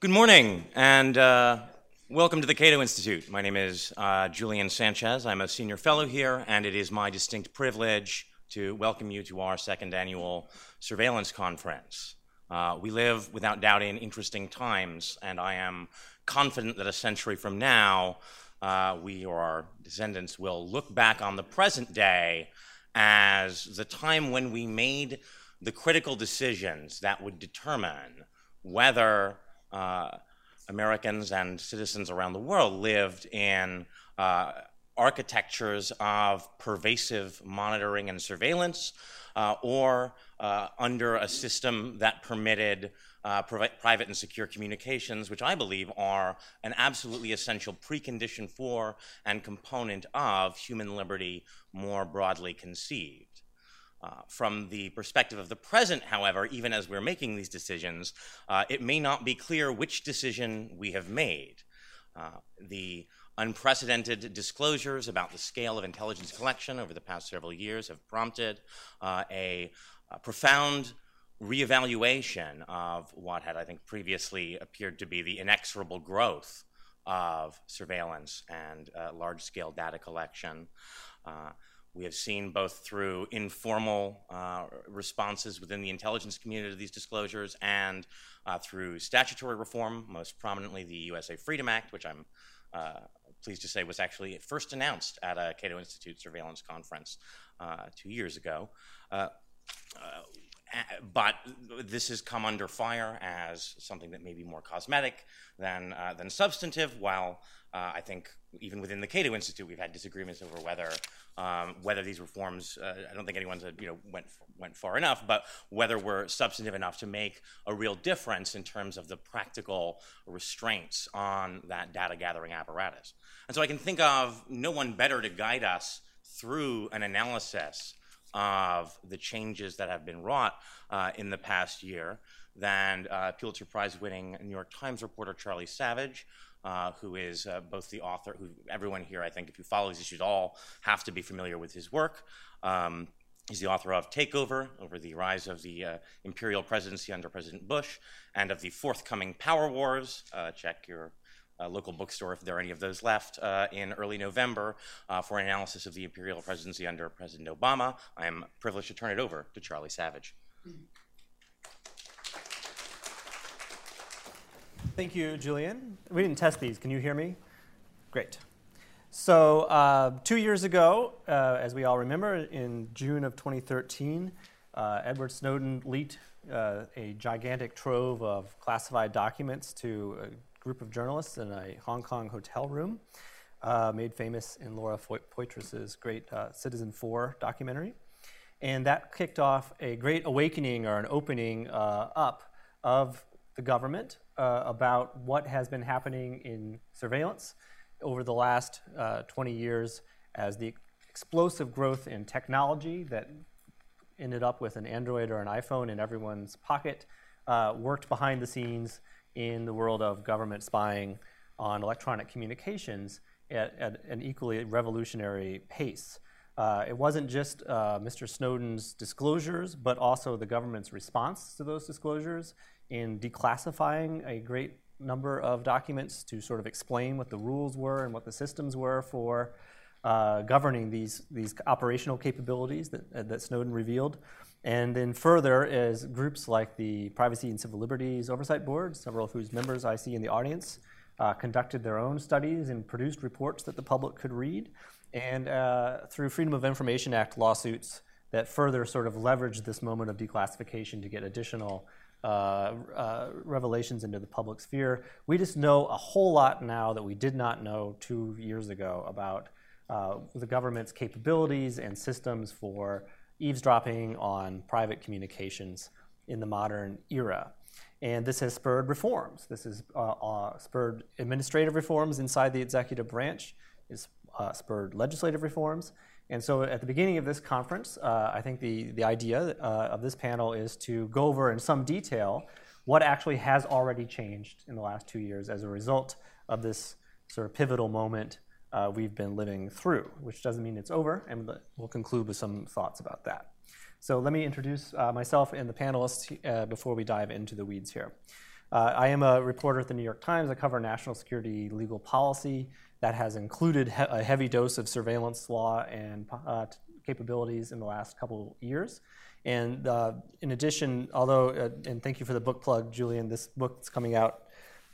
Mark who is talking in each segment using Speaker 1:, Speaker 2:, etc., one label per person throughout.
Speaker 1: Good morning, and uh, welcome to the Cato Institute. My name is uh, Julian Sanchez. I'm a senior fellow here, and it is my distinct privilege to welcome you to our second annual surveillance conference. Uh, we live, without doubt, in interesting times, and I am confident that a century from now, uh, we or our descendants will look back on the present day as the time when we made the critical decisions that would determine whether uh, Americans and citizens around the world lived in uh, architectures of pervasive monitoring and surveillance uh, or uh, under a system that permitted uh, private and secure communications, which I believe are an absolutely essential precondition for and component of human liberty more broadly conceived. Uh, from the perspective of the present, however, even as we're making these decisions, uh, it may not be clear which decision we have made. Uh, the unprecedented disclosures about the scale of intelligence collection over the past several years have prompted uh, a, a, profound reevaluation of what had, I think, previously appeared to be the inexorable growth of surveillance and uh, large scale data collection. Uh, we have seen both through informal uh, responses within the intelligence community to these disclosures and uh, through statutory reform, most prominently the USA Freedom Act, which I'm uh, pleased to say was actually first announced at a Cato Institute surveillance conference uh, two years ago. Uh, uh, but this has come under fire as something that may be more cosmetic than, than substantive, while I think even within the Cato Institute, we've had disagreements over whether um, whether these reforms, uh, I don't think anyone's you know went went far enough, but whether we're substantive enough to make a real difference in terms of the practical restraints on that data gathering apparatus. And so I can think of no one better to guide us through an analysis of the changes that have been wrought uh, in the past year than uh, Pulitzer Prize winning New York Times reporter Charlie Savage, uh, who is uh, both the author, who everyone here, I think, if you follow these issues, all have to be familiar with his work. Um, he's the author of Takeover, over the rise of the uh, imperial presidency under President Bush, and of the forthcoming Power Wars. Uh, check your local bookstore if there are any of those left uh, in early November for an analysis of the imperial presidency under President Obama. I am privileged to turn it over to Charlie Savage.
Speaker 2: Thank you, Julian. We didn't test these. Can you hear me? Great. So, uh, two years ago, uh, as we all remember, in June of 2013, uh, Edward Snowden leaked uh, a gigantic trove of classified documents to group of journalists in a Hong Kong hotel room, uh, made famous in Laura Poitras's great uh, Four documentary. And that kicked off a great awakening or an opening up of the government uh, about what has been happening in surveillance over the last uh, 20 years as the explosive growth in technology that ended up with an Android or an iPhone in everyone's pocket uh, worked behind the scenes in the world of government spying on electronic communications at, at an equally revolutionary pace. Uh, it wasn't just uh, Mr. Snowden's disclosures, but also the government's response to those disclosures in declassifying a great number of documents to sort of explain what the rules were and what the systems were for uh, governing these, these operational capabilities that, that Snowden revealed. And then further is groups like the Privacy and Civil Liberties Oversight Board, several of whose members I see in the audience, uh, conducted their own studies and produced reports that the public could read. And uh, through Freedom of Information Act lawsuits that further sort of leveraged this moment of declassification to get additional uh, uh, revelations into the public sphere. We just know a whole lot now that we did not know two years ago about uh, the government's capabilities and systems for eavesdropping on private communications in the modern era. And this has spurred reforms. This has uh, uh, spurred administrative reforms inside the executive branch. It's spurred legislative reforms. And so at the beginning of this conference, uh, I think the, the idea uh, of this panel is to go over in some detail what actually has already changed in the last two years as a result of this sort of pivotal moment uh, we've been living through, which doesn't mean it's over, and we'll conclude with some thoughts about that. So let me introduce uh, myself and the panelists uh, before we dive into the weeds here. Uh, I am a reporter at the New York Times. I cover national security legal policy. That has included he- a heavy dose of surveillance law and uh, capabilities in the last couple years. And uh, in addition, although, and thank you for the book plug, Julian, this book that's coming out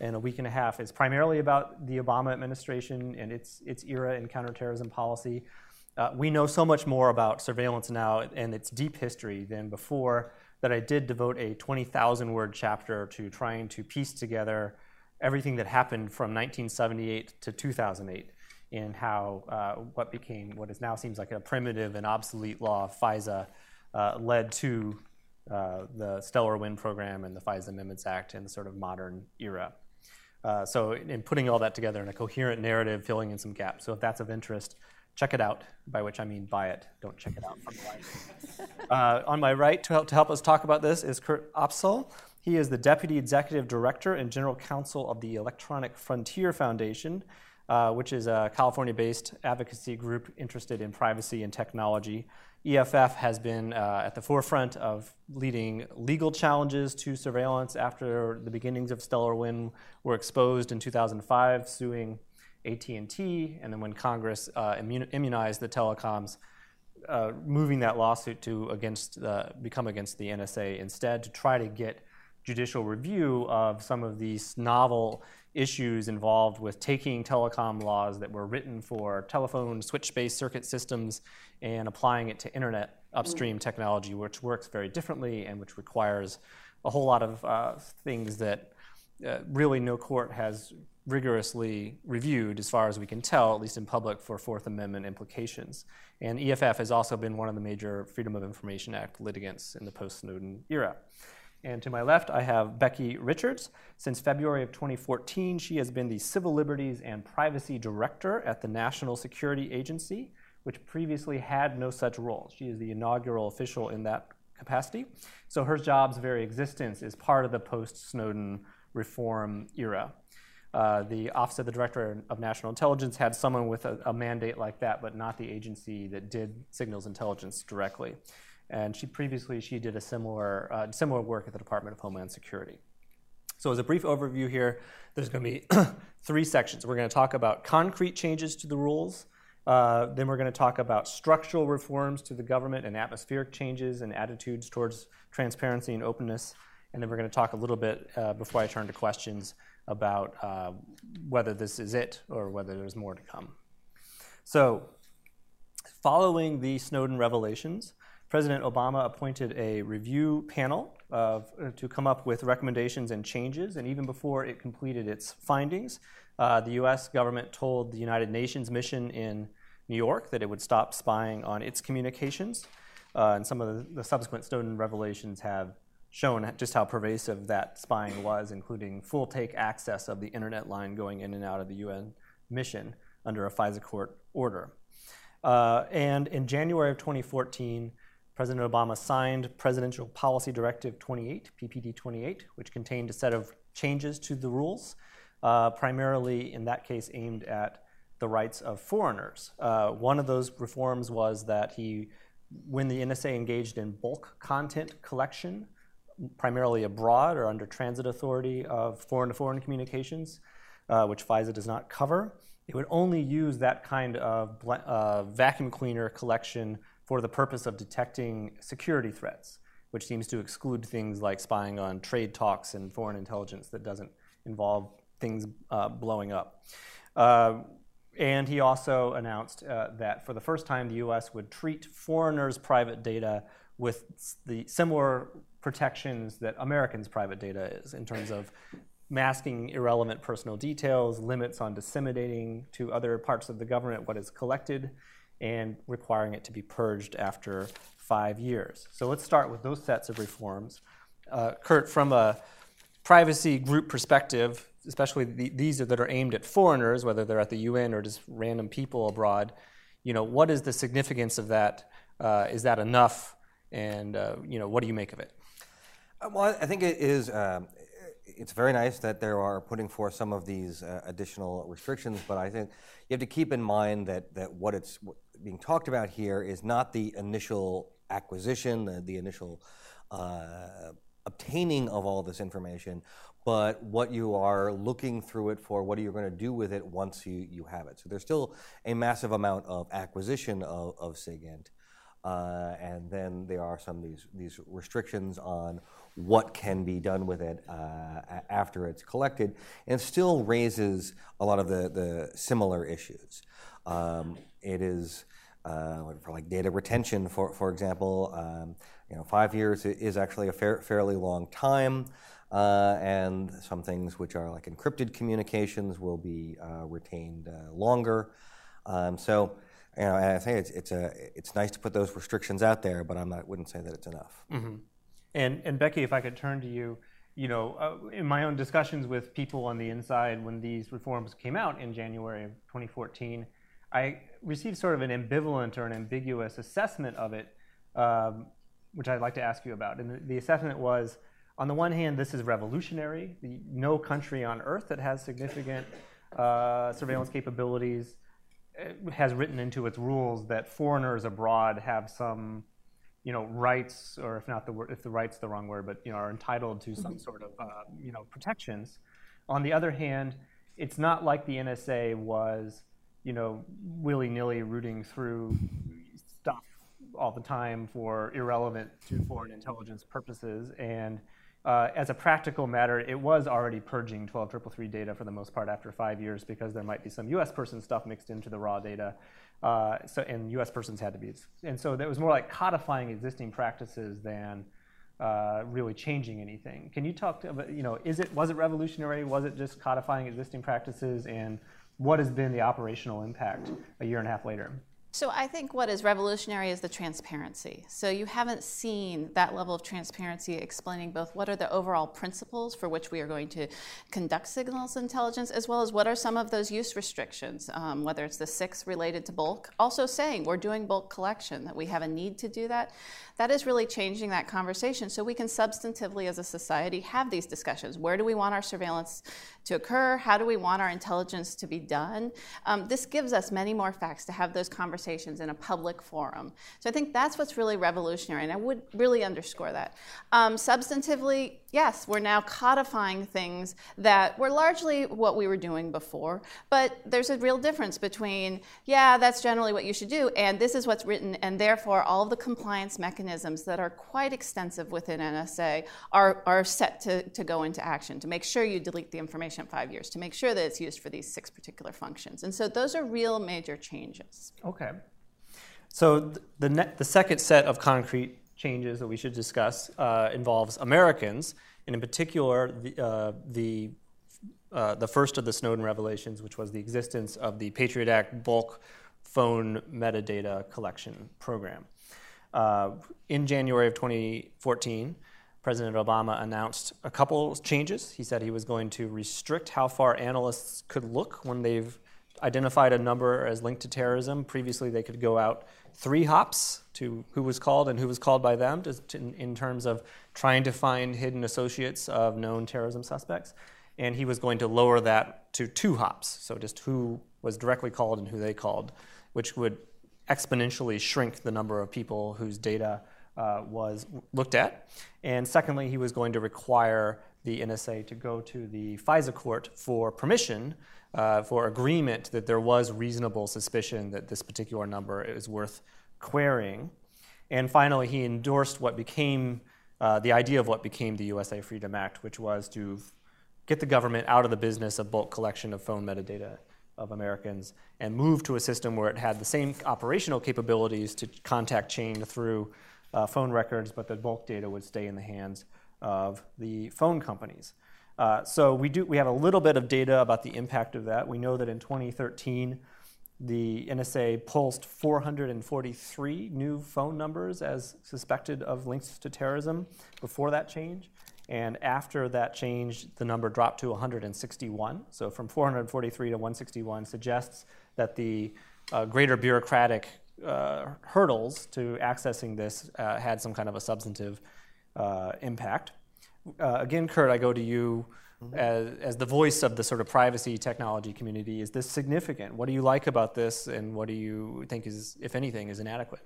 Speaker 2: in a week and a half. is primarily about the Obama administration and its, its era in counterterrorism policy. Uh, we know so much more about surveillance now and its deep history than before that I did devote a 20,000 word chapter to trying to piece together everything that happened from 1978 to 2008 and how uh, what became what is now seems like a primitive and obsolete law, FISA, uh, led to uh, the Stellar Wind program and the FISA Amendments Act in the sort of modern era. Uh, so, in putting all that together in a coherent narrative, filling in some gaps. So, if that's of interest, check it out, by which I mean buy it. Don't check it out from the library. uh, on my right, to help, to help us talk about this, is Kurt Opsahl. He is the Deputy Executive Director and General Counsel of the Electronic Frontier Foundation, uh, which is a California based advocacy group interested in privacy and technology. EFF has been uh, at the forefront of leading legal challenges to surveillance after the beginnings of Stellar Wind were exposed in 2005, suing AT&T, and then when Congress uh, immunized the telecoms, uh, moving that lawsuit to against uh, become against the NSA instead to try to get judicial review of some of these novel issues involved with taking telecom laws that were written for telephone switch-based circuit systems and applying it to internet upstream technology, which works very differently and which requires a whole lot of uh, things that uh, really no court has rigorously reviewed, as far as we can tell, at least in public, for Fourth Amendment implications. And EFF has also been one of the major Freedom of Information Act litigants in the post Snowden era. And to my left, I have Becky Richards. Since February of 2014, she has been the Civil Liberties and Privacy Director at the National Security Agency, which previously had no such role. She is the inaugural official in that capacity. So her job's very existence is part of the post Snowden reform era. Uh, the Office of the Director of National Intelligence had someone with a, a, mandate like that, but not the agency that did signals intelligence directly. And she previously she did a similar uh, similar work at the Department of Homeland Security. So, as a brief overview here, there's going to be three sections. We're going to talk about concrete changes to the rules. Uh, then we're going to talk about structural reforms to the government and atmospheric changes and attitudes towards transparency and openness. And then we're going to talk a little bit uh, before I turn to questions about uh, whether this is it or whether there's more to come. So, following the Snowden revelations, President Obama appointed a review panel of, uh, to come up with recommendations and changes, and even before it completed its findings, uh, the US government told the United Nations mission in New York that it would stop spying on its communications. Uh, and some of the, the subsequent Snowden revelations have shown just how pervasive that spying was, including full take access of the internet line going in and out of the UN mission under a FISA court order. Uh, and in January of 2014, President Obama signed Presidential Policy Directive 28, PPD 28, which contained a set of changes to the rules, uh, primarily in that case aimed at the rights of foreigners. Uh, one of those reforms was that he, when the NSA engaged in bulk content collection primarily abroad or under transit authority of foreign to foreign communications, uh, which FISA does not cover. It would only use that kind of uh, vacuum cleaner collection for the purpose of detecting security threats, which seems to exclude things like spying on trade talks and foreign intelligence that doesn't involve things uh, blowing up. Uh, and he also announced uh, that for the first time, the US would treat foreigners' private data with the similar protections that Americans' private data is in terms of masking irrelevant personal details, limits on disseminating to other parts of the government what is collected, and requiring it to be purged after five years. So let's start with those sets of reforms. Uh, Kurt, from a privacy group perspective, especially the, these that are aimed at foreigners, whether they're at the UN or just random people abroad, you know, what is the significance of that? Uh, is that enough? And uh, you know, what do you make of it?
Speaker 3: Uh, well, I think it is. Um, it's very nice that they are putting forth some of these uh, additional restrictions, but I think you have to keep in mind that that what it's being talked about here is not the initial acquisition, the, the initial uh, obtaining of all this information, but what you are looking through it for, what are you going to do with it once you, you have it. So there's still a massive amount of acquisition of, of SIGINT. Uh, and then there are some these these restrictions on what can be done with it uh, after it's collected, and still raises a lot of the, the similar issues. Um, it is uh, for like data retention, for for example, um, you know, five years is actually a fair, fairly long time. Uh, and some things which are like encrypted communications will be uh, retained uh, longer. Um, so you know, I say it's it's a it's nice to put those restrictions out there, but I'm not wouldn't say that it's enough.
Speaker 2: Mm-hmm. And and Becky, if I could turn to you, you know, uh, in my own discussions with people on the inside when these reforms came out in January of 2014, I received sort of an ambivalent or an ambiguous assessment of it, um, which I'd like to ask you about. And the, the, assessment was, on the one hand, this is revolutionary. No country on earth that has significant uh, surveillance capabilities has written into its rules that foreigners abroad have some, you know, rights, or if not the word, if the right's the wrong word, but you know, are entitled to some sort of, uh, you know, protections. On the other hand, it's not like the NSA was, you know, willy-nilly rooting through stuff all the time for irrelevant to foreign intelligence purposes and uh, as a practical matter, it was already purging 12333 data for the most part after five years because there might be some US person stuff mixed into the raw data. Uh, so, and US persons had to be. And so that was more like codifying existing practices than uh, really changing anything. Can you talk about, you know, is it, was it revolutionary? Was it just codifying existing practices? And what has been the operational impact a year and a half later?
Speaker 4: So I think what is revolutionary is the transparency. So you haven't seen that level of transparency explaining both what are the overall principles for which we are going to conduct signals intelligence, as well as what are some of those use restrictions, um, whether it's the six related to bulk. Also saying we're doing bulk collection, that we have a need to do that. That is really changing that conversation so we can substantively as a society have these discussions. Where do we want our surveillance to occur? How do we want our intelligence to be done? Um, this gives us many more facts to have those conversations in a public forum. So I think that's what's really revolutionary, and I would really underscore that. Um, substantively, yes, we're now codifying things that were largely what we were doing before, but there's a real difference between, yeah, that's generally what you should do, and this is what's written, and therefore all the compliance mechanisms that are quite extensive within NSA are, are set to, to go into action to make sure you delete the information in five years, to make sure that it's used for these six particular functions. And so those are real major changes.
Speaker 2: Okay. So the, ne- the second set of concrete changes that we should discuss uh, involves Americans, and in particular, the, uh, the, uh, the first of the Snowden revelations, which was the existence of the Patriot Act bulk phone metadata collection program. Uh, in January of 2014, President Obama announced a couple changes. He said he was going to restrict how far analysts could look when they've identified a number as linked to terrorism. Previously, they could go out three hops to who was called and who was called by them to, to, in terms of trying to find hidden associates of known terrorism suspects. And he was going to lower that to two hops, so just who was directly called and who they called, which would exponentially shrink the number of people whose data uh, was looked at. And secondly, he was going to require the NSA to go to the FISA court for permission uh, for agreement that there was reasonable suspicion that this particular number is worth querying. And finally, he endorsed what became uh, the idea of what became the USA Freedom Act, which was to get the government out of the business of bulk collection of phone metadata of Americans and move to a system where it had the same operational capabilities to contact chain through uh, phone records, but the bulk data would stay in the hands of the phone companies. Uh, so we do we have a little bit of data about the impact of that. We know that in 2013, the NSA pulsed 443 new phone numbers as suspected of links to terrorism before that change. And after that change, the number dropped to 161. So from 443 to 161 suggests that the uh, greater bureaucratic uh, hurdles to accessing this uh, had some kind of a substantive uh, impact uh, again, Kurt, I go to you mm-hmm. as, as the voice of the sort of privacy technology community. Is this significant? What do you like about this, and what do you think is, if anything, is inadequate?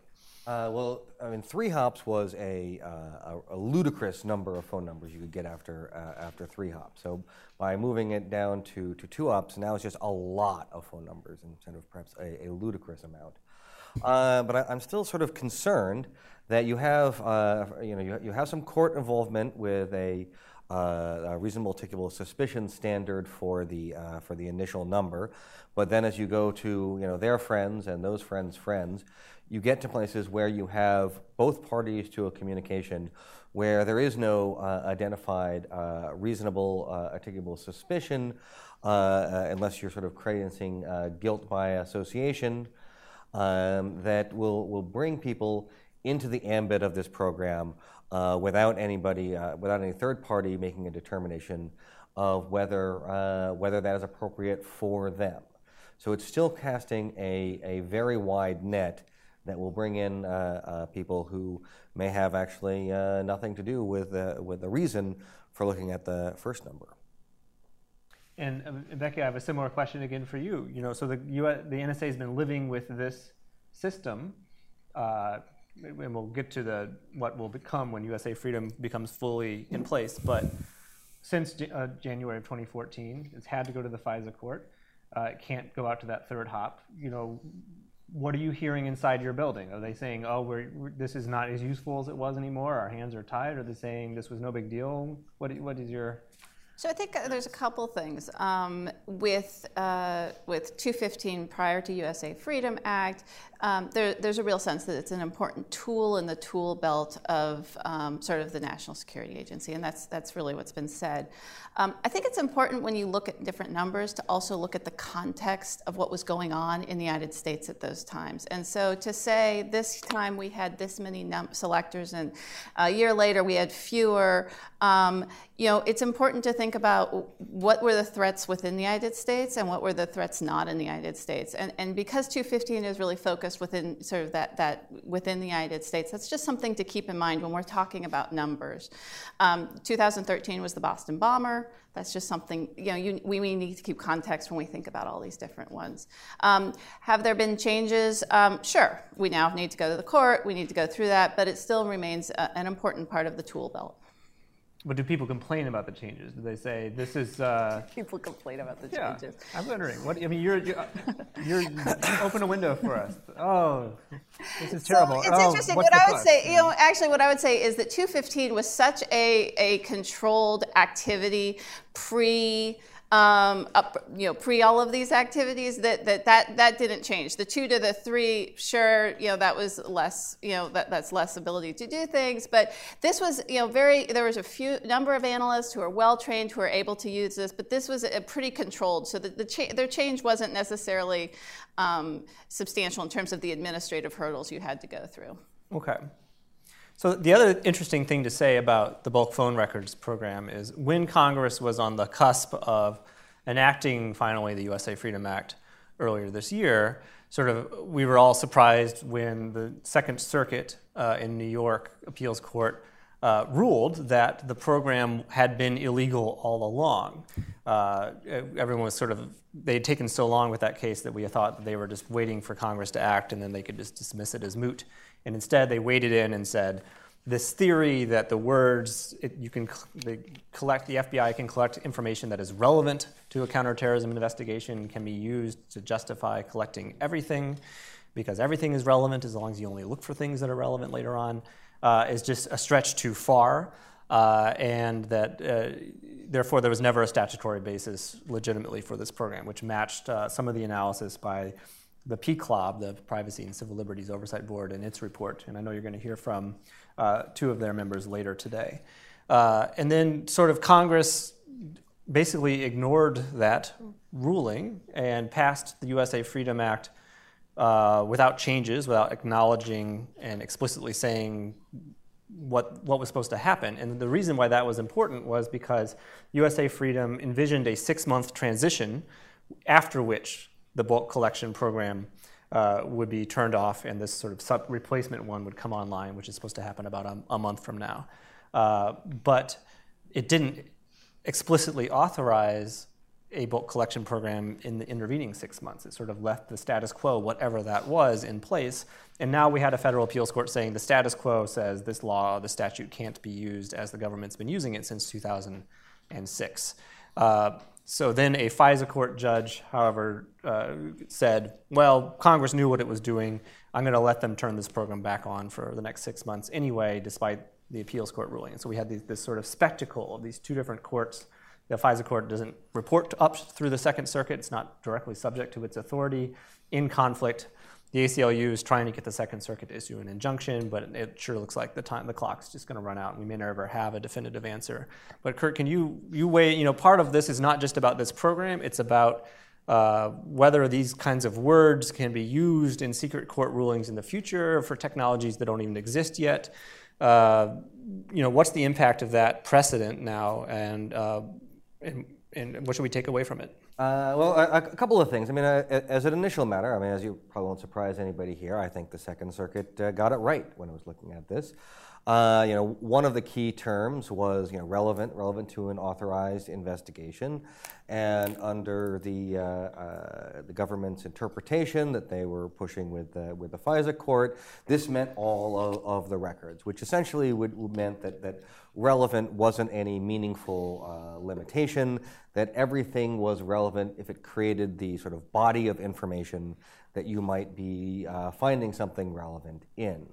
Speaker 3: Uh, well, I mean, three hops was a, uh, a, a, ludicrous number of phone numbers you could get after uh, after three hops. So by moving it down to, to two hops, now it's just a lot of phone numbers instead of perhaps a, a ludicrous amount. Uh, but I, am still sort of concerned that you have uh, you know you, you have some court involvement with a, uh, a reasonable articulable suspicion standard for the for the initial number, but then as you go to you know their friends and those friends' friends you get to places where you have both parties to a communication where there is no uh, identified uh, reasonable uh, articulable suspicion uh, uh, unless you're sort of creating uh, guilt by association um, that will, will bring people into the ambit of this program without anybody without any third party making a determination of whether whether that is appropriate for them so it's still casting a, a very wide net that will bring in uh, uh, people who may have actually uh, nothing to do with, with the reason for looking at the first number.
Speaker 2: And um, Becky, I have a similar question again for you. You know, so the US, the NSA has been living with this system, uh, and we'll get to the what will become when USA Freedom becomes fully in place. But since uh, January of 2014, it's had to go to the FISA court. Uh, it can't go out to that third hop. You know, what are you hearing inside your building? Are they saying, "Oh, we're, we're, this is not as useful as it was anymore. Our hands are tied"? Are they saying this was no big deal? What what is your
Speaker 4: so I think uh, there's a couple things um, with uh, with 215 prior to USA Freedom Act. Um, there, there's a real sense that it's an important tool in the tool belt of um, sort of the National Security Agency, and that's that's really what's been said. Um, I think it's important when you look at different numbers to also look at the context of what was going on in the United States at those times. And so to say this time we had this many selectors, and a year later we had fewer, um, you know, it's important to think think about what were the threats within the United States and what were the threats not in the United States. And, and because 215 is really focused within sort of that, that within the United States, that's just something to keep in mind when we're talking about numbers. Um, 2013 was the Boston bomber. That's just something, you know, you, we, we, need to keep context when we think about all these different ones. Um, have there been changes? Um, sure. We now need to go to the court. We need to go through that, but it still remains a, an important part of the tool belt.
Speaker 2: But do people complain about the changes? Do they say this is? Uh,
Speaker 4: people complain about the
Speaker 2: yeah,
Speaker 4: changes.
Speaker 2: I'm wondering. What I mean, you're you're, you're open a window for us. Oh, this is terrible.
Speaker 4: So it's
Speaker 2: oh,
Speaker 4: interesting. What I would say, you know, actually, what I would say is that 215 was such a a controlled activity pre um, up, you know, pre all of these activities, that, that that that didn't change. The two to the three, sure, you know, that was less, you know, that, that's less ability to do things. But this was, you know, very. There was a few number of analysts who are well trained who are able to use this, but this was a pretty controlled. So the, the cha- their change wasn't necessarily um, substantial in terms of the administrative hurdles you had to go through.
Speaker 2: Okay. So the other interesting thing to say about the bulk phone records program is when Congress was on the cusp of enacting finally the USA Freedom Act earlier this year, sort of we were all surprised when the Second Circuit uh, in New York appeals court uh, ruled that the program had been illegal all along. Uh, everyone was sort of, they had taken so long with that case that we thought that they were just waiting for Congress to act and then they could just dismiss it as moot. And instead, they waded in and said, this theory that the words it, you can collect the FBI can collect information that is relevant to a counterterrorism investigation can be used to justify collecting everything because everything is relevant as long as you only look for things that are relevant later on uh, is just a stretch too far uh, and that uh, therefore there was never a statutory basis legitimately for this program which matched uh, some of the analysis by the PCLOB, the Privacy and Civil Liberties Oversight Board, in its report. And I know you're going to hear from uh, two of their members later today. Uh, and then, sort of, Congress basically ignored that ruling and passed the USA Freedom Act uh, without changes, without acknowledging and explicitly saying what, what was supposed to happen. And the reason why that was important was because USA Freedom envisioned a six month transition after which the bulk collection program uh, would be turned off and this sort of replacement one would come online, which is supposed to happen about a, a month from now. Uh, but it didn't explicitly authorize a bulk collection program in the intervening six months. It sort of left the status quo, whatever that was, in place. And now we had a federal appeals court saying the status quo says this law, the statute can't be used as the government's been using it since 2006. Uh, so then a FISA court judge, however, uh, said, well, Congress knew what it was doing. I'm going to let them turn this program back on for the next six months anyway, despite the appeals court ruling. And so we had this sort of spectacle of these two different courts. The FISA court doesn't report up through the Second Circuit, it's not directly subject to its authority in conflict. The ACLU is trying to get the Second Circuit to issue an injunction, but it sure looks like the time the clock's just going to run out, and we may never have a definitive answer. But Kurt, can you you weigh? You know, part of this is not just about this program; it's about uh, whether these kinds of words can be used in secret court rulings in the future for technologies that don't even exist yet. Uh, you know, what's the impact of that precedent now, and, uh, and, and what should we take away from it?
Speaker 3: Uh, well, a, a, couple of things. I mean, uh, as an initial matter, I mean, as you probably won't surprise anybody here, I think the Second Circuit uh, got it right when it was looking at this. Uh, you know, one of the key terms was you know relevant, relevant to an authorized investigation, and under the uh, uh, the government's interpretation that they were pushing with the, with the FISA court, this meant all of, of the records, which essentially would, meant that that relevant wasn't any meaningful uh, limitation, that everything was relevant if it created the sort of body of information that you might be uh, finding something relevant in.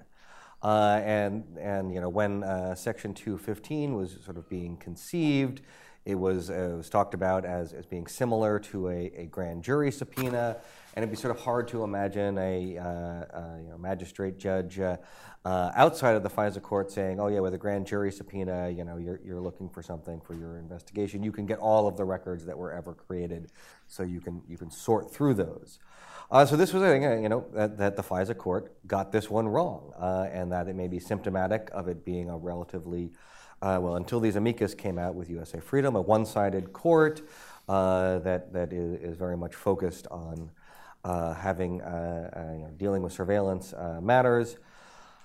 Speaker 3: Uh, and, and you know, when uh, Section 215 was sort of being conceived, it was, uh, was talked about as, as being similar to a, a grand jury subpoena, and it'd be sort of hard to imagine a, uh, uh, you know, magistrate judge uh, outside of the FISA court saying, "Oh yeah, with a grand jury subpoena, you know, you're, you're looking for something for your investigation. You can get all of the records that were ever created, so you can you can sort through those." Uh, so this was a thing, uh, you know, that, that, the FISA court got this one wrong, uh, and that it may be symptomatic of it being a relatively, uh, well, until these amicus came out with USA Freedom, a one-sided court uh, that that is, is, very much focused on uh, having, you know, dealing with surveillance matters.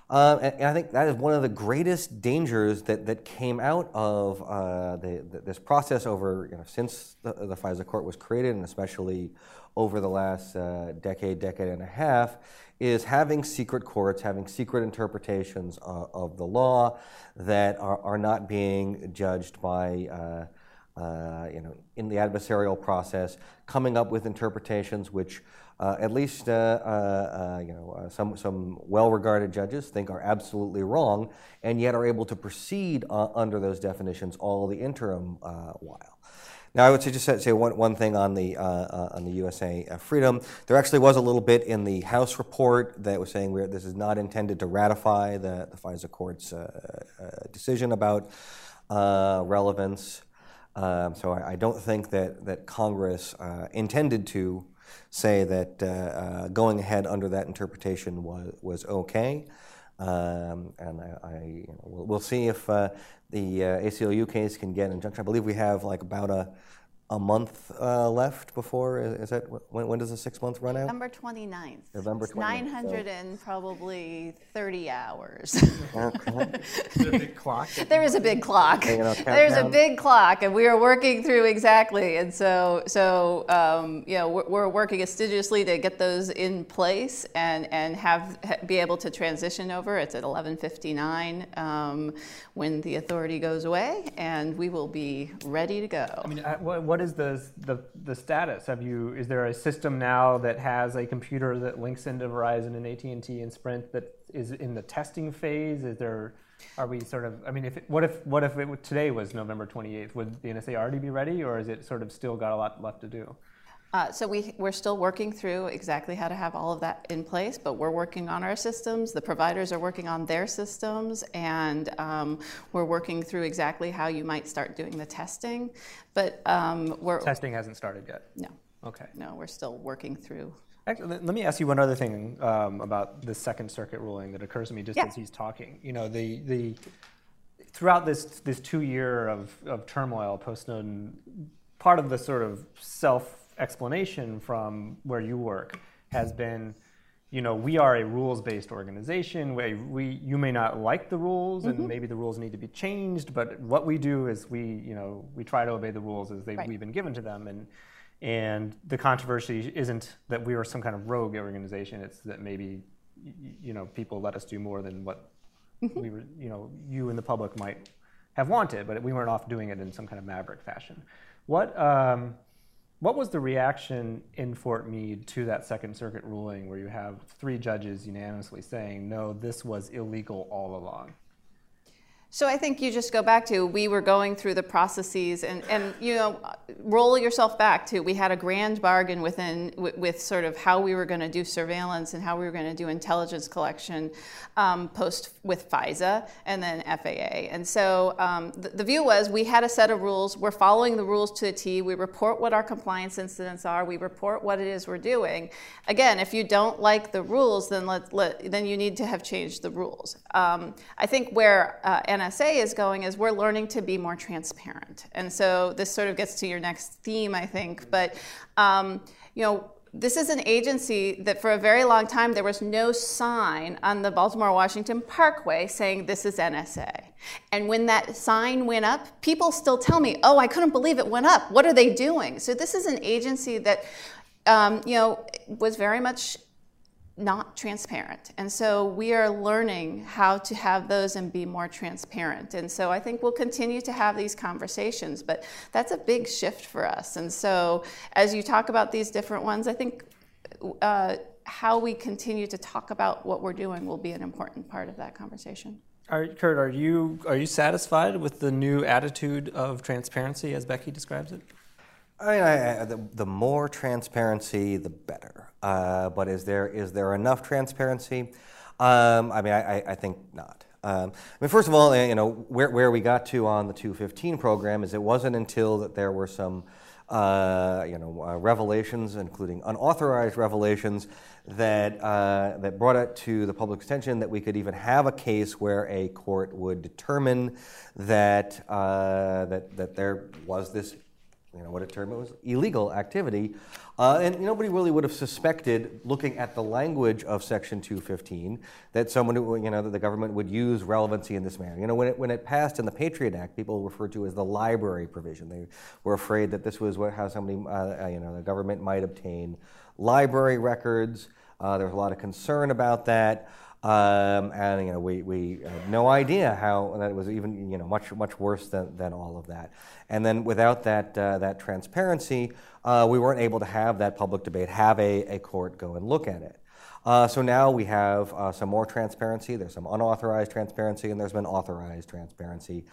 Speaker 3: And, and, I think that is one of the greatest dangers that, that came out of the, the, this process over, you know, since the, the FISA court was created, and especially over the last uh, decade, decade and a half, is having secret courts, having secret interpretations uh, of the law that are, are not being judged by, uh, uh you know, in the adversarial process, coming up with interpretations which uh, at least uh, you know, some, some well-regarded judges think are absolutely wrong, and yet are able to proceed under those definitions all the interim while. Now, I would just say one, one thing on the uh, uh, on the USA uh, Freedom. There actually was a little bit in the House report that was saying this is not intended to ratify the, the FISA court's uh, uh decision about relevance. Um, so I, I, don't think that that Congress intended to say that going ahead under that interpretation was was okay. Um, and I, I you know, we'll, we'll, see if uh, the uh, ACLU case can get injunction. I believe we have like about a a month uh, left before. Is that when, when does the six month run out?
Speaker 4: November 29th.
Speaker 3: November 29th.
Speaker 4: 900 so. and probably 30 hours.
Speaker 2: Okay. There a big clock?
Speaker 4: There is a big clock. There's a big clock, and we are working through exactly. And so, so um, you know, we're, we're, working assiduously to get those in place and and have be able to transition over. It's at 11:59 um, when the authority goes away, and we will be ready to go.
Speaker 2: I mean, uh, what, what is the, the, the status? Have you, is there a system now that has a computer that links into Verizon and AT&T and Sprint that is in the testing phase? Is there, are we sort of, I mean, if it, what if, what if it, today was November 28th? Would the NSA already be ready or is it sort of still got a lot left to do?
Speaker 4: Uh, so we, we're still working through exactly how to have all of that in place, but we're working on our systems. The providers are working on their systems, and um, we're working through exactly how you might start doing the testing. But um, we're
Speaker 2: testing hasn't started yet.
Speaker 4: No.
Speaker 2: Okay.
Speaker 4: No, we're still working through.
Speaker 2: Actually, let me ask you one other thing um, about the Second Circuit ruling that occurs to me just
Speaker 4: yeah.
Speaker 2: as he's talking. You know, the the throughout this this two year of, of turmoil post Snowden, part of the sort of self explanation from where you work has been you know, we are a rules-based organization. We, we, you may not like the rules,
Speaker 4: Mm-hmm.
Speaker 2: and maybe the rules need to be changed. But what we do is we, you know, we try to obey the rules as they,
Speaker 4: Right.
Speaker 2: we've been given to them. And and the controversy isn't that we are some kind of rogue organization. It's that maybe, you know, people let us do more than what
Speaker 4: Mm-hmm.
Speaker 2: we were, you know, you and the public might have wanted, but we weren't off doing it in some kind of maverick fashion. What, um, what was the reaction in Fort Meade to that Second Circuit ruling where you have three judges unanimously saying, no, this was illegal all along?
Speaker 4: So I think you just go back to we were going through the processes and, and you know roll yourself back to we had a grand bargain within with, with sort of how we were going to do surveillance and how we were going to do intelligence collection um, post with FISA and then FAA and so um, the, the view was we had a set of rules. We're following the rules to a T. We report what our compliance incidents are. We report what it is we're doing. Again if you don't like the rules then let, let then you need to have changed the rules. Um, I think where uh, NSA is going is we're learning to be more transparent. And so this sort of gets to your next theme, I think. But, um, you know, this is an agency that for a very long time there was no sign on the Baltimore Washington Parkway saying this is NSA. And when that sign went up, people still tell me, oh, I couldn't believe it went up. What are they doing? So this is an agency that, um, you know, was very much not transparent. And so we are learning how to have those and be more transparent. And so I think we'll continue to have these conversations, but that's a big shift for us. And so as you talk about these different ones, I think uh, how we continue to talk about what we're doing will be an important part of that conversation.
Speaker 2: Are, Kurt, are you, are you satisfied with the new attitude of transparency as Becky describes it?
Speaker 3: I mean, I, the, the more transparency, the better. Uh, but is there is there enough transparency? Um, I mean, I, I- I think not. Um, I mean, first of all, you know, where, where we got to on the 215 program is it wasn't until that there were some, uh, you know, uh, revelations, including unauthorized revelations, that uh, that brought it to the public's attention that we could even have a case where a court would determine that uh, that that there was this you know what a term it was illegal activity uh, and nobody really would have suspected looking at the language of section 215 that someone you know that the government would use relevancy in this manner. You know when it, when it passed in the patriot act people referred to as the library provision. They were afraid that this was what, how somebody uh, uh, you know the government might obtain library records. Uh, there was a lot of concern about that um, and you know, we, we had no idea how that was even you know much much worse than, than all of that. And then without that uh, that transparency, uh, we weren't able to have that public debate, have a, a court go and look at it. Uh, so now we have uh, some more transparency. There's some unauthorized transparency, and there's been authorized transparency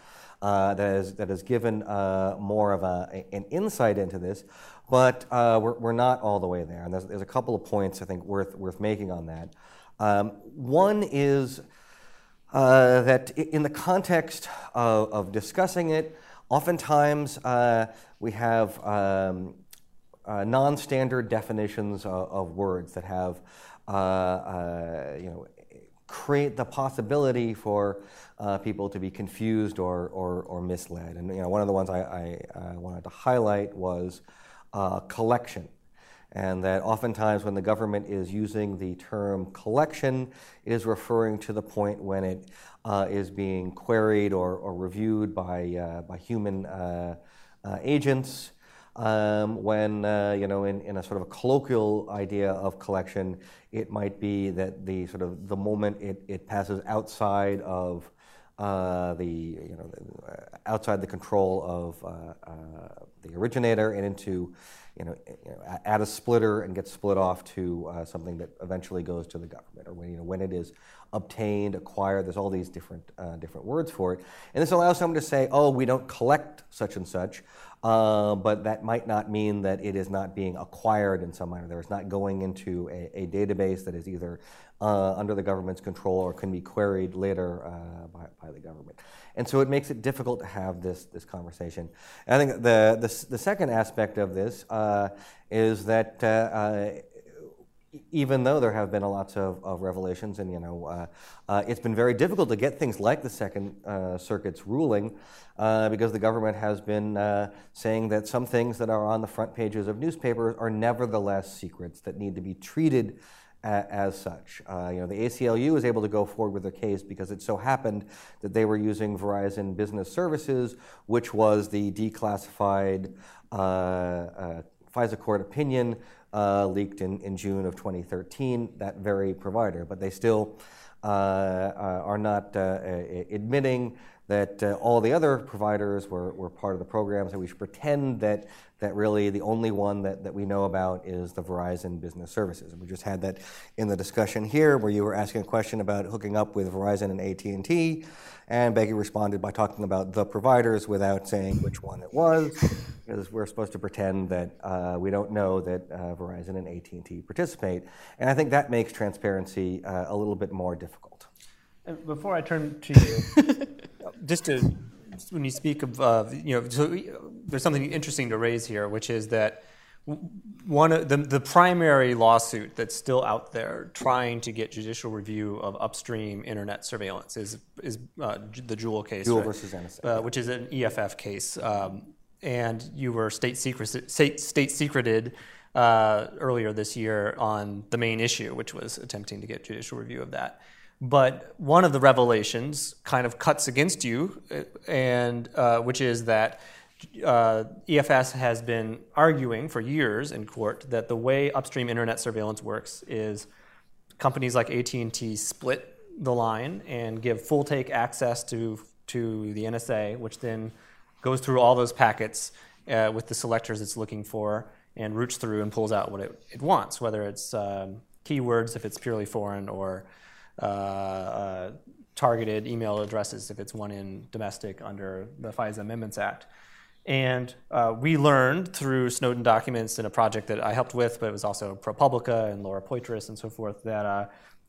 Speaker 3: uh, that has that has given uh, more of a, an insight into this. But we're, we're not all the way there, and there's, there's a couple of points I think worth worth making on that. Um, one is uh, that in the context of, of discussing it, oftentimes uh, we have um, uh, non-standard definitions of, of words that have, uh, uh, you know, create the possibility for uh, people to be confused or, or, or misled. And you know, one of the ones I, I, wanted to highlight was collection and that oftentimes when the government is using the term collection it is referring to the point when it uh, is being queried or, or reviewed by, uh, by human uh, uh, agents um, when uh, you know in, in a sort of a colloquial idea of collection it might be that the sort of the moment it, it passes outside of uh, the you know uh, outside the control of uh, uh, the originator and into you know, you know a- a splitter and get split off to uh, something that eventually goes to the government or when you know when it is obtained acquired there's all these different uh, different words for it. And this allows someone to say oh we don't collect such and such uh, but that might not mean that it is not being acquired in some manner. There is not going into a, a database that is either uh, under the government's control or can be queried later uh, by, by the government. And so it makes it difficult to have this, this conversation. I think the, the, the second aspect of this uh, is that uh, even though there have been lots of, of revelations, and you know, uh, uh, it's been very difficult to get things like the Second uh, Circuit's ruling, uh, because the government has been uh, saying that some things that are on the front pages of newspapers are nevertheless secrets that need to be treated as such. Uh, you know, the ACLU was able to go forward with their case because it so happened that they were using Verizon Business Services, which was the declassified uh, uh, FISA court opinion uh, leaked in, in June of 2013, that very provider. But they still uh, uh, are not admitting that uh, all the other providers were, were part of the program, so we should pretend that, that really the only one that, that we know about is the Verizon Business Services. And we just had that in the discussion here where you were asking a question about hooking up with Verizon and AT&T, and Becky responded by talking about the providers without saying which one it was, because we're supposed to pretend that uh, we don't know that uh, Verizon and AT&T participate. And I think that makes transparency uh, a little bit more difficult.
Speaker 2: Before I turn to you, just to when you speak of uh, you know, so there's something interesting to raise here, which is that one of the, the primary lawsuit that's still out there trying to get judicial review of upstream internet surveillance is is uh, the Jewel case,
Speaker 3: Jewel right? versus NSA,
Speaker 2: uh, which is an EFF case, um, and you were state secret state, state secreted. Uh, earlier this year on the main issue, which was attempting to get judicial review of that. But one of the revelations kind of cuts against you, and uh, which is that uh, EFF has been arguing for years in court that the way upstream internet surveillance works is companies like AT&T split the line and give full take access to to the NSA, which then goes through all those packets uh, with the selectors it's looking for and routes through and pulls out what it, it wants, whether it's um, keywords if it's purely foreign or uh, uh, targeted email addresses if it's one in domestic under the FISA Amendments Act. And uh, we learned through Snowden documents in a project that I helped with, but it was also ProPublica and Laura Poitras and so forth, that uh,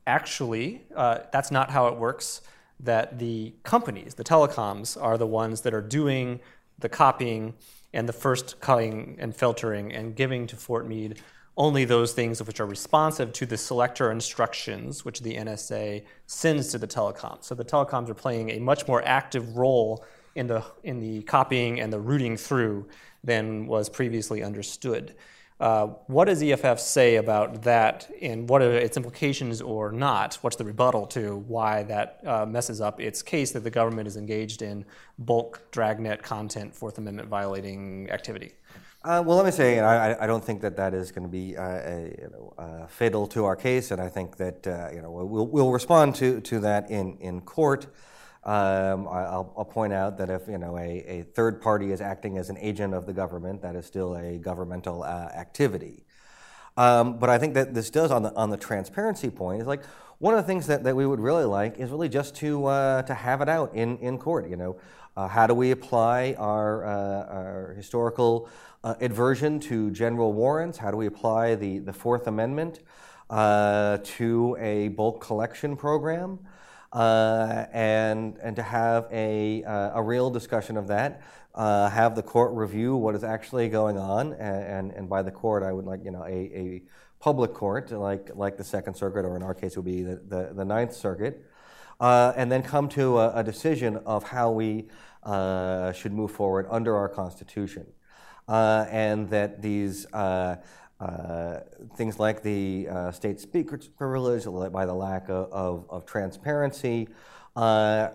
Speaker 2: actually uh, that's not how it works. That the companies, the telecoms, are the ones that are doing the copying and the first cutting and filtering and giving to Fort Meade only those things which are responsive to the selector instructions which the NSA sends to the telecoms. So the telecoms are playing a much more active role in the, in the copying and the routing through than was previously understood. Uh, what does EFF say about that, and what are its implications or not? What's the rebuttal to why that uh, messes up its case that the government is engaged in bulk dragnet content, Fourth Amendment violating activity?
Speaker 3: Uh, well, let me say, I, I, don't think that that is going to be uh, a, you know, uh, fatal to our case, and I think that uh, you know we'll, we'll respond to, to that in in court. Um, I'll, I'll, point out that if you know a, a, third party is acting as an agent of the government, that is still a governmental uh, activity. Um, but I think that this does on the on the transparency point is like one of the things that, that we would really like is really just to uh, to have it out in, in court. You know, how do we apply our, our historical uh, aversion to general warrants? How do we apply the, the Fourth Amendment uh, to a bulk collection program? Uh, and, and to have a, uh, a real discussion of that, uh, have the court review what is actually going on, and, and, and, by the court, I would like you know a, a public court like, like the Second Circuit, or in our case, would be the, the, the Ninth Circuit, uh, and then come to a, a decision of how we should move forward under our Constitution uh, and that these uh, uh, things like the uh, state speaker's privilege, by the lack of, of, of transparency, uh,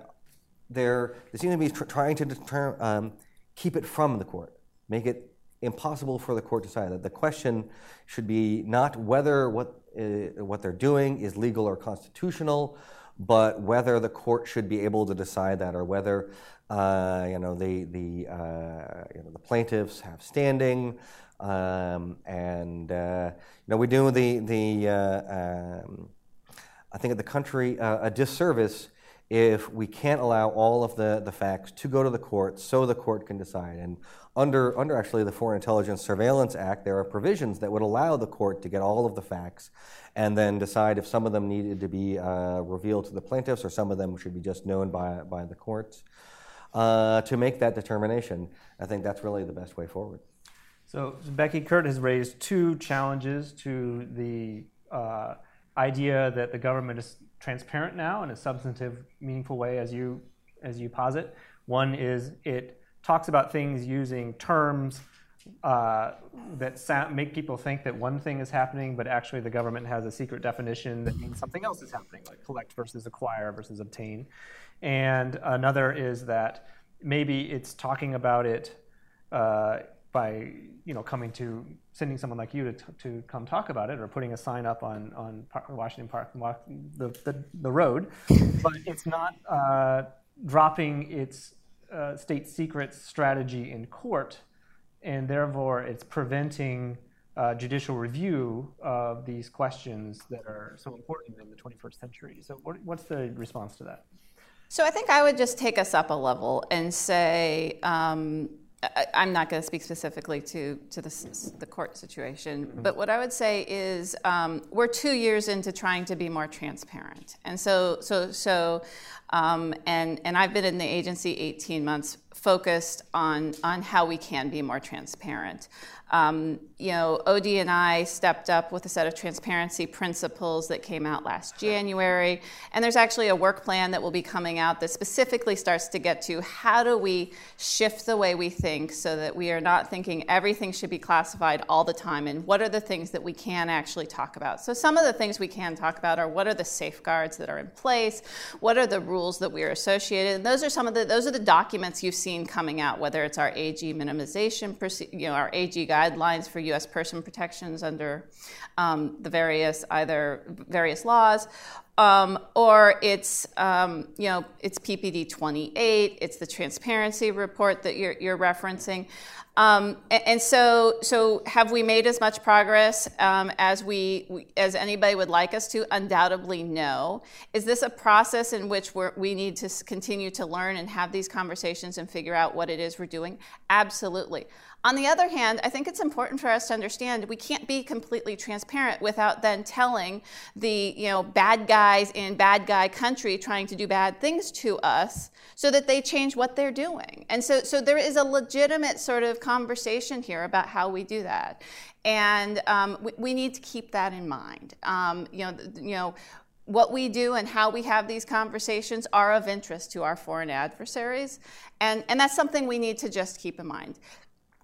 Speaker 3: they're, they seem to be tr- trying to deter- um, keep it from the court, make it impossible for the court to decide. That the question should be not whether what, uh, what they're doing is legal or constitutional, but whether the court should be able to decide that or whether uh, you know, the, the, uh, you know, the plaintiffs have standing, um, and uh, you know, we do the, the uh, um, I think, the country uh, a disservice if we can't allow all of the, the facts to go to the court so the court can decide. And under, under actually the Foreign Intelligence Surveillance Act, there are provisions that would allow the court to get all of the facts and then decide if some of them needed to be uh, revealed to the plaintiffs or some of them should be just known by, by the courts uh, to make that determination. I think that's really the best way forward.
Speaker 2: So, Becky Kurt has raised two challenges to the uh, idea that the government is transparent now in a substantive, meaningful way, as you as you posit. One is it talks about things using terms uh, that sound, make people think that one thing is happening, but actually the government has a secret definition that means something else is happening, like collect versus acquire versus obtain. And another is that maybe it's talking about it uh, by you know coming to sending someone like you to, to come talk about it or putting a sign up on on Washington Park the, the, the road, but it's not uh, dropping its uh, state secrets strategy in court, and therefore it's preventing uh, judicial review of these questions that are so important in the 21st century. So, what, what's the response to that?
Speaker 4: So, I think I would just take us up a level and say. Um, I, am not going to speak specifically to, to the, the court situation, mm-hmm. but what I would say is um, we're two years into trying to be more transparent. And so, so, so um, and, and I've been in the agency 18 months focused on, on how we can be more transparent. Um, you know, ODNI stepped up with a set of transparency principles that came out last January, and there's actually a work plan that will be coming out that specifically starts to get to how do we shift the way we think so that we are not thinking everything should be classified all the time, and what are the things that we can actually talk about. So some of the things we can talk about are what are the safeguards that are in place, what are the rules that we are associated, and those are some of the those are the documents you've seen coming out, whether it's our AG minimization, you know, our AG guidelines for U.S. person protections under um, the various either various laws, um, or it's um, you know it's PPD 28, it's the transparency report that you're, you're referencing. Um, and, so, so have we made as much progress um, as we, as anybody would like us to? Undoubtedly, no. Is this a process in which we need to continue to learn and have these conversations and figure out what it is we're doing? Absolutely. On the other hand, I think it's important for us to understand we can't be completely transparent without then telling the you know bad guys in bad guy country trying to do bad things to us so that they change what they're doing. And so so there is a legitimate sort of conversation here about how we do that, and um, we, we, need to keep that in mind. Um, you know you know what we do and how we have these conversations are of interest to our foreign adversaries. And, and that's something we need to just keep in mind.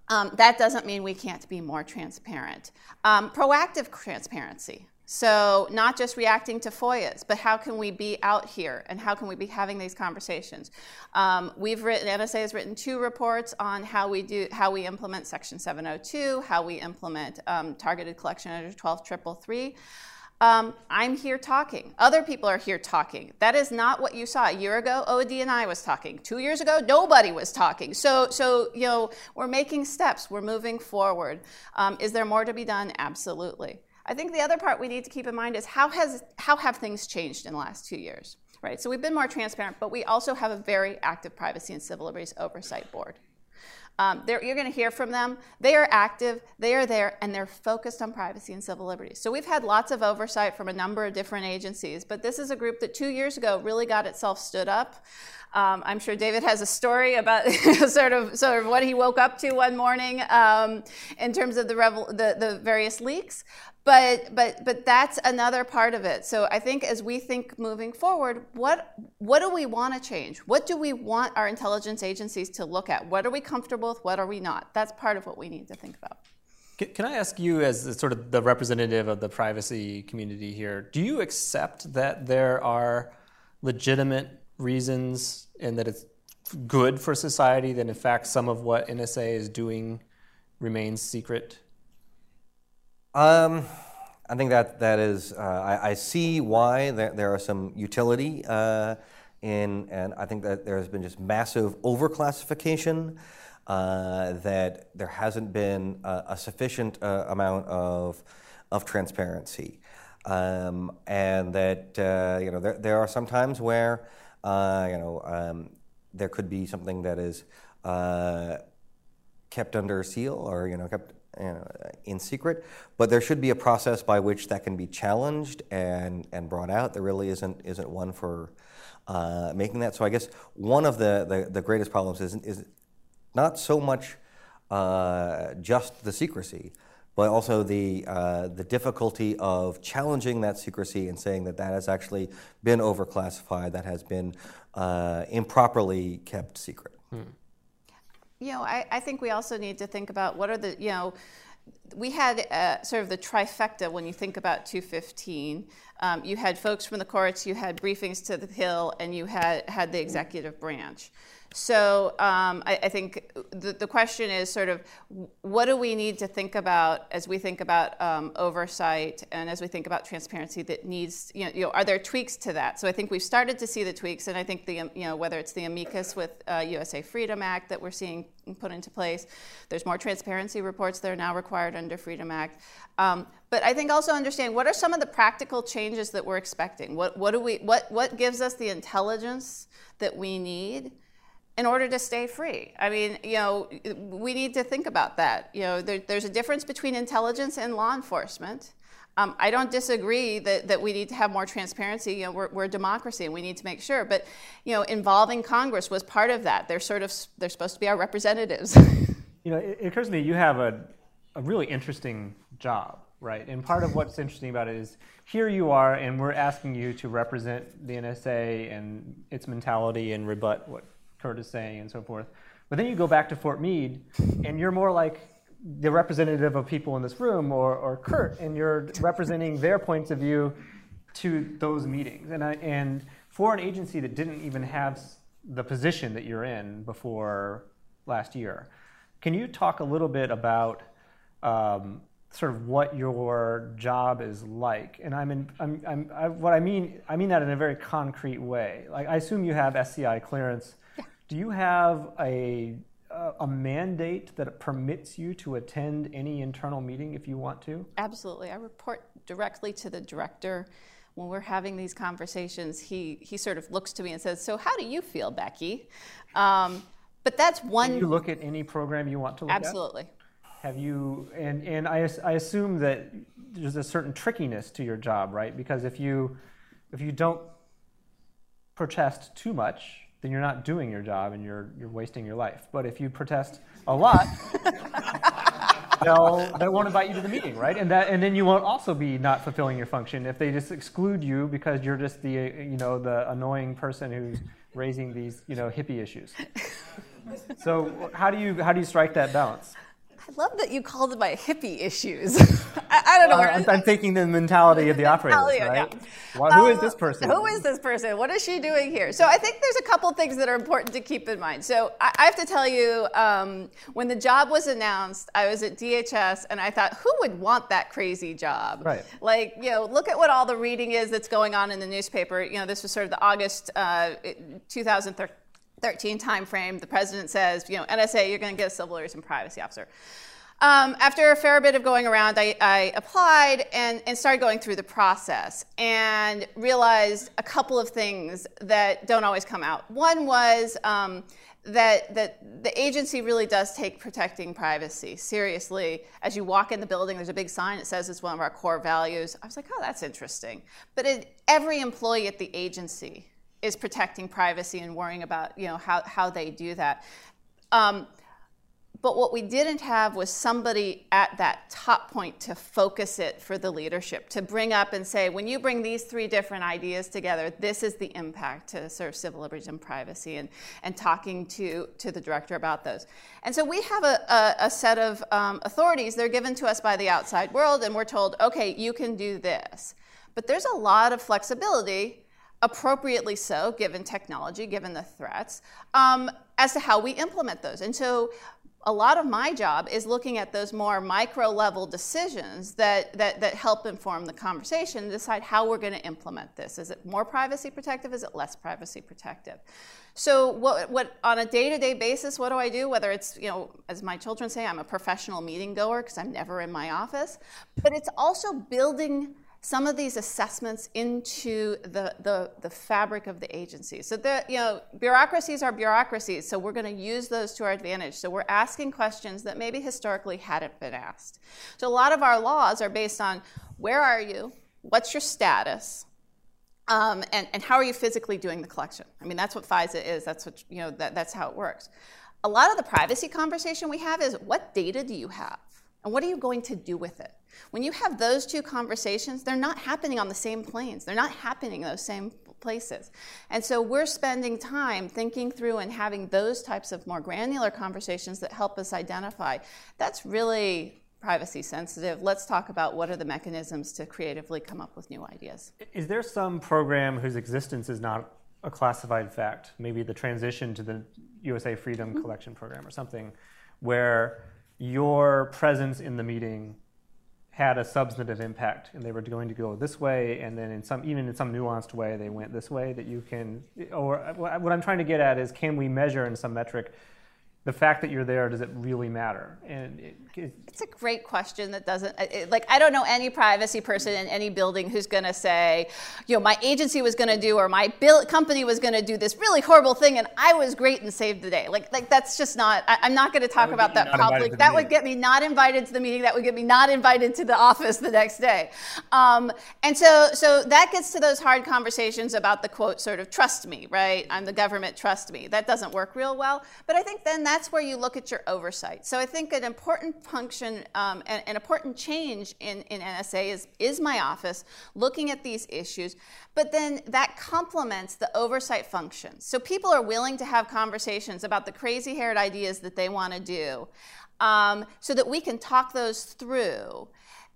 Speaker 4: Um, that doesn't mean we can't be more transparent. Um, proactive transparency. So, not just reacting to FOIAs, but how can we be out here and how can we be having these conversations? Um, we've written, NSA has written two reports on how we do, how we implement Section 702, how we implement um, targeted collection under 12333. Um, I'm here talking. Other people are here talking. That is not what you saw a year ago. ODNI was talking. Two years ago, nobody was talking. So, so you know, we're making steps. We're moving forward. Um, is there more to be done? Absolutely. I think the other part we need to keep in mind is how has how have things changed in the last two years? Right. So we've been more transparent, but we also have a very active privacy and civil liberties oversight board. Um, you're going to hear from them. They are active, they are there, and they're focused on privacy and civil liberties. So we've had lots of oversight from a number of different agencies, but this is a group that two years ago really got itself stood up. Um, I'm sure David has a story about sort of sort of what he woke up to one morning um, in terms of the, revel- the, the various leaks. But but but that's another part of it. So I think as we think moving forward, what what do we want to change? What do we want our intelligence agencies to look at? What are we comfortable with? What are we not? That's part of what we need to think about.
Speaker 2: Can I ask you, as sort of the representative of the privacy community here, do you accept that there are legitimate reasons and that it's good for society that, in fact, some of what NSA is doing remains secret?
Speaker 3: Um, I think that that is. Uh, I, I, see why there, there are some utility uh, in, and I think that there has been just massive overclassification. Uh, that there hasn't been a, a sufficient uh, amount of of transparency, um, and that uh, you know there, there are some times where uh, you know um, there could be something that is kept under seal or you know kept in secret, but there should be a process by which that can be challenged and, and brought out. There really isn't isn't one for uh, making that. So I guess one of the, the, the greatest problems is is not so much uh, just the secrecy, but also the uh, the difficulty of challenging that secrecy and saying that that has actually been overclassified, that has been uh, improperly kept secret. Hmm.
Speaker 4: You know, I, I think we also need to think about what are the, you know, we had uh, sort of the trifecta when you think about 215. Um, you had folks from the courts, you had briefings to the Hill, and you had, had the executive branch. So um, I, I, think the, the, question is sort of what do we need to think about as we think about um, oversight and as we think about transparency that needs, you know, you know, are there tweaks to that? So I think we've started to see the tweaks, and I think the, you know, whether it's the amicus with uh, USA Freedom Act that we're seeing put into place, there's more transparency reports that are now required under Freedom Act. Um, but I think also understand what are some of the practical changes that we're expecting? What, what, do we, what, what gives us the intelligence that we need? In order to stay free. I mean, you know, we need to think about that. You know, there, there's a difference between intelligence and law enforcement. Um, I don't disagree that, that we need to have more transparency. You know, we're, we're, a democracy and we need to make sure. But, you know, involving Congress was part of that. They're sort of, they're supposed to be our representatives.
Speaker 2: you know, it, it occurs to me you have a, a really interesting job, right? And part of what's interesting about it is here you are and we're asking you to represent the NSA and its mentality and rebut what Kurt is saying and so forth. But then you go back to Fort Meade, and you're more like the representative of people in this room, or, or Kurt, and you're representing their points of view to those meetings. And, I, and for an agency that didn't even have the position that you're in before last year, can you talk a little bit about um, sort of what your job is like? And I'm, in, I'm, I'm I, what I mean, I mean that in a very concrete way. Like I assume you have SCI clearance do you have a, a mandate that permits you to attend any internal meeting if you want to?
Speaker 4: Absolutely. I report directly to the director. When we're having these conversations, he, he sort of looks to me and says, So, how do you feel, Becky? Um, but that's one.
Speaker 2: Can you look at any program you want to look
Speaker 4: Absolutely.
Speaker 2: at? Absolutely. Have you, and, and I, I assume that there's a certain trickiness to your job, right? Because if you, if you don't protest too much, then you're not doing your job and you're, you're wasting your life. But if you protest a lot, they'll, they won't invite you to the meeting, right? And, that, and then you won't also be not fulfilling your function if they just exclude you because you're just the, you know, the annoying person who's raising these you know, hippie issues. So how do you, how do you strike that balance?
Speaker 4: I love that you called it my hippie issues. I, I, don't know.
Speaker 2: I'm, I'm, thinking the mentality of the operators, right? Yeah. Well, who um, is this person?
Speaker 4: Who is this person? What is she doing here? So I think there's a couple things that are important to keep in mind. So I, I have to tell you, um, when the job was announced, I was at DHS and I thought, who would want that crazy job?
Speaker 2: Right.
Speaker 4: Like, you know, look at what all the reading is that's going on in the newspaper. You know, this was sort of the August uh, 2013 13 timeframe, the president says, you know, NSA, you're going to get a civil liberties and privacy officer. Um, after a fair bit of going around, I, I applied and, and, started going through the process and realized a couple of things that don't always come out. One was um, that, that the agency really does take protecting privacy seriously. As you walk in the building, there's a big sign that says it's one of our core values. I was like, oh, that's interesting. But it, every employee at the agency is protecting privacy and worrying about you know how, how they do that. Um, but what we didn't have was somebody at that top point to focus it for the leadership, to bring up and say, when you bring these three different ideas together, this is the impact to serve civil liberties and privacy, and, and talking to, to the director about those. And so we have a, a, a set of um, authorities, they're given to us by the outside world, and we're told, okay, you can do this. But there's a lot of flexibility appropriately so, given technology, given the threats, um, as to how we implement those. And so a lot of my job is looking at those more micro level decisions that, that, that help inform the conversation and decide how we're going to implement this. Is it more privacy protective? Is it less privacy protective? So what, what on a day-to-day basis, what do I do? Whether it's, you know, as my children say, I'm a professional meeting goer because I'm never in my office, but it's also building some of these assessments into the, the, the fabric of the agency. So the, you know, bureaucracies are bureaucracies, so we're going to use those to our advantage. So we're asking questions that maybe historically hadn't been asked. So a lot of our laws are based on where are you, what's your status, um, and, and how are you physically doing the collection? I mean, that's what FISA is. That's what you know. That, that's how it works. A lot of the privacy conversation we have is what data do you have? And what are you going to do with it? When you have those two conversations, they're not happening on the same planes. They're not happening in those same places. And so we're spending time thinking through and having those types of more granular conversations that help us identify that's really privacy sensitive. Let's talk about what are the mechanisms to creatively come up with new ideas.
Speaker 2: Is there some program whose existence is not a classified fact? Maybe the transition to the USA Freedom mm-hmm. Collection Program or something, where your presence in the meeting had a substantive impact and they were going to go this way and then in some even in some nuanced way they went this way that you can or what i'm trying to get at is can we measure in some metric the fact that you're there, does it really matter? And it,
Speaker 4: it, it's a great question that doesn't it, like I don't know any privacy person in any building who's going to say, you know, my agency was going to do or my bill, company was going to do this really horrible thing, and I was great and saved the day. Like like that's just not. I, am not going to talk about that publicly. That would get me not invited to the meeting. That would get me not invited to the office the next day. Um, and so so that gets to those hard conversations about the quote sort of trust me, right? I'm the government, trust me. That doesn't work real well. But I think then that that's where you look at your oversight. So I think an important function, um, an, an, important change in, in NSA is, is my office looking at these issues, but then that complements the oversight function. So people are willing to have conversations about the crazy haired ideas that they want to do um, so that we can talk those through.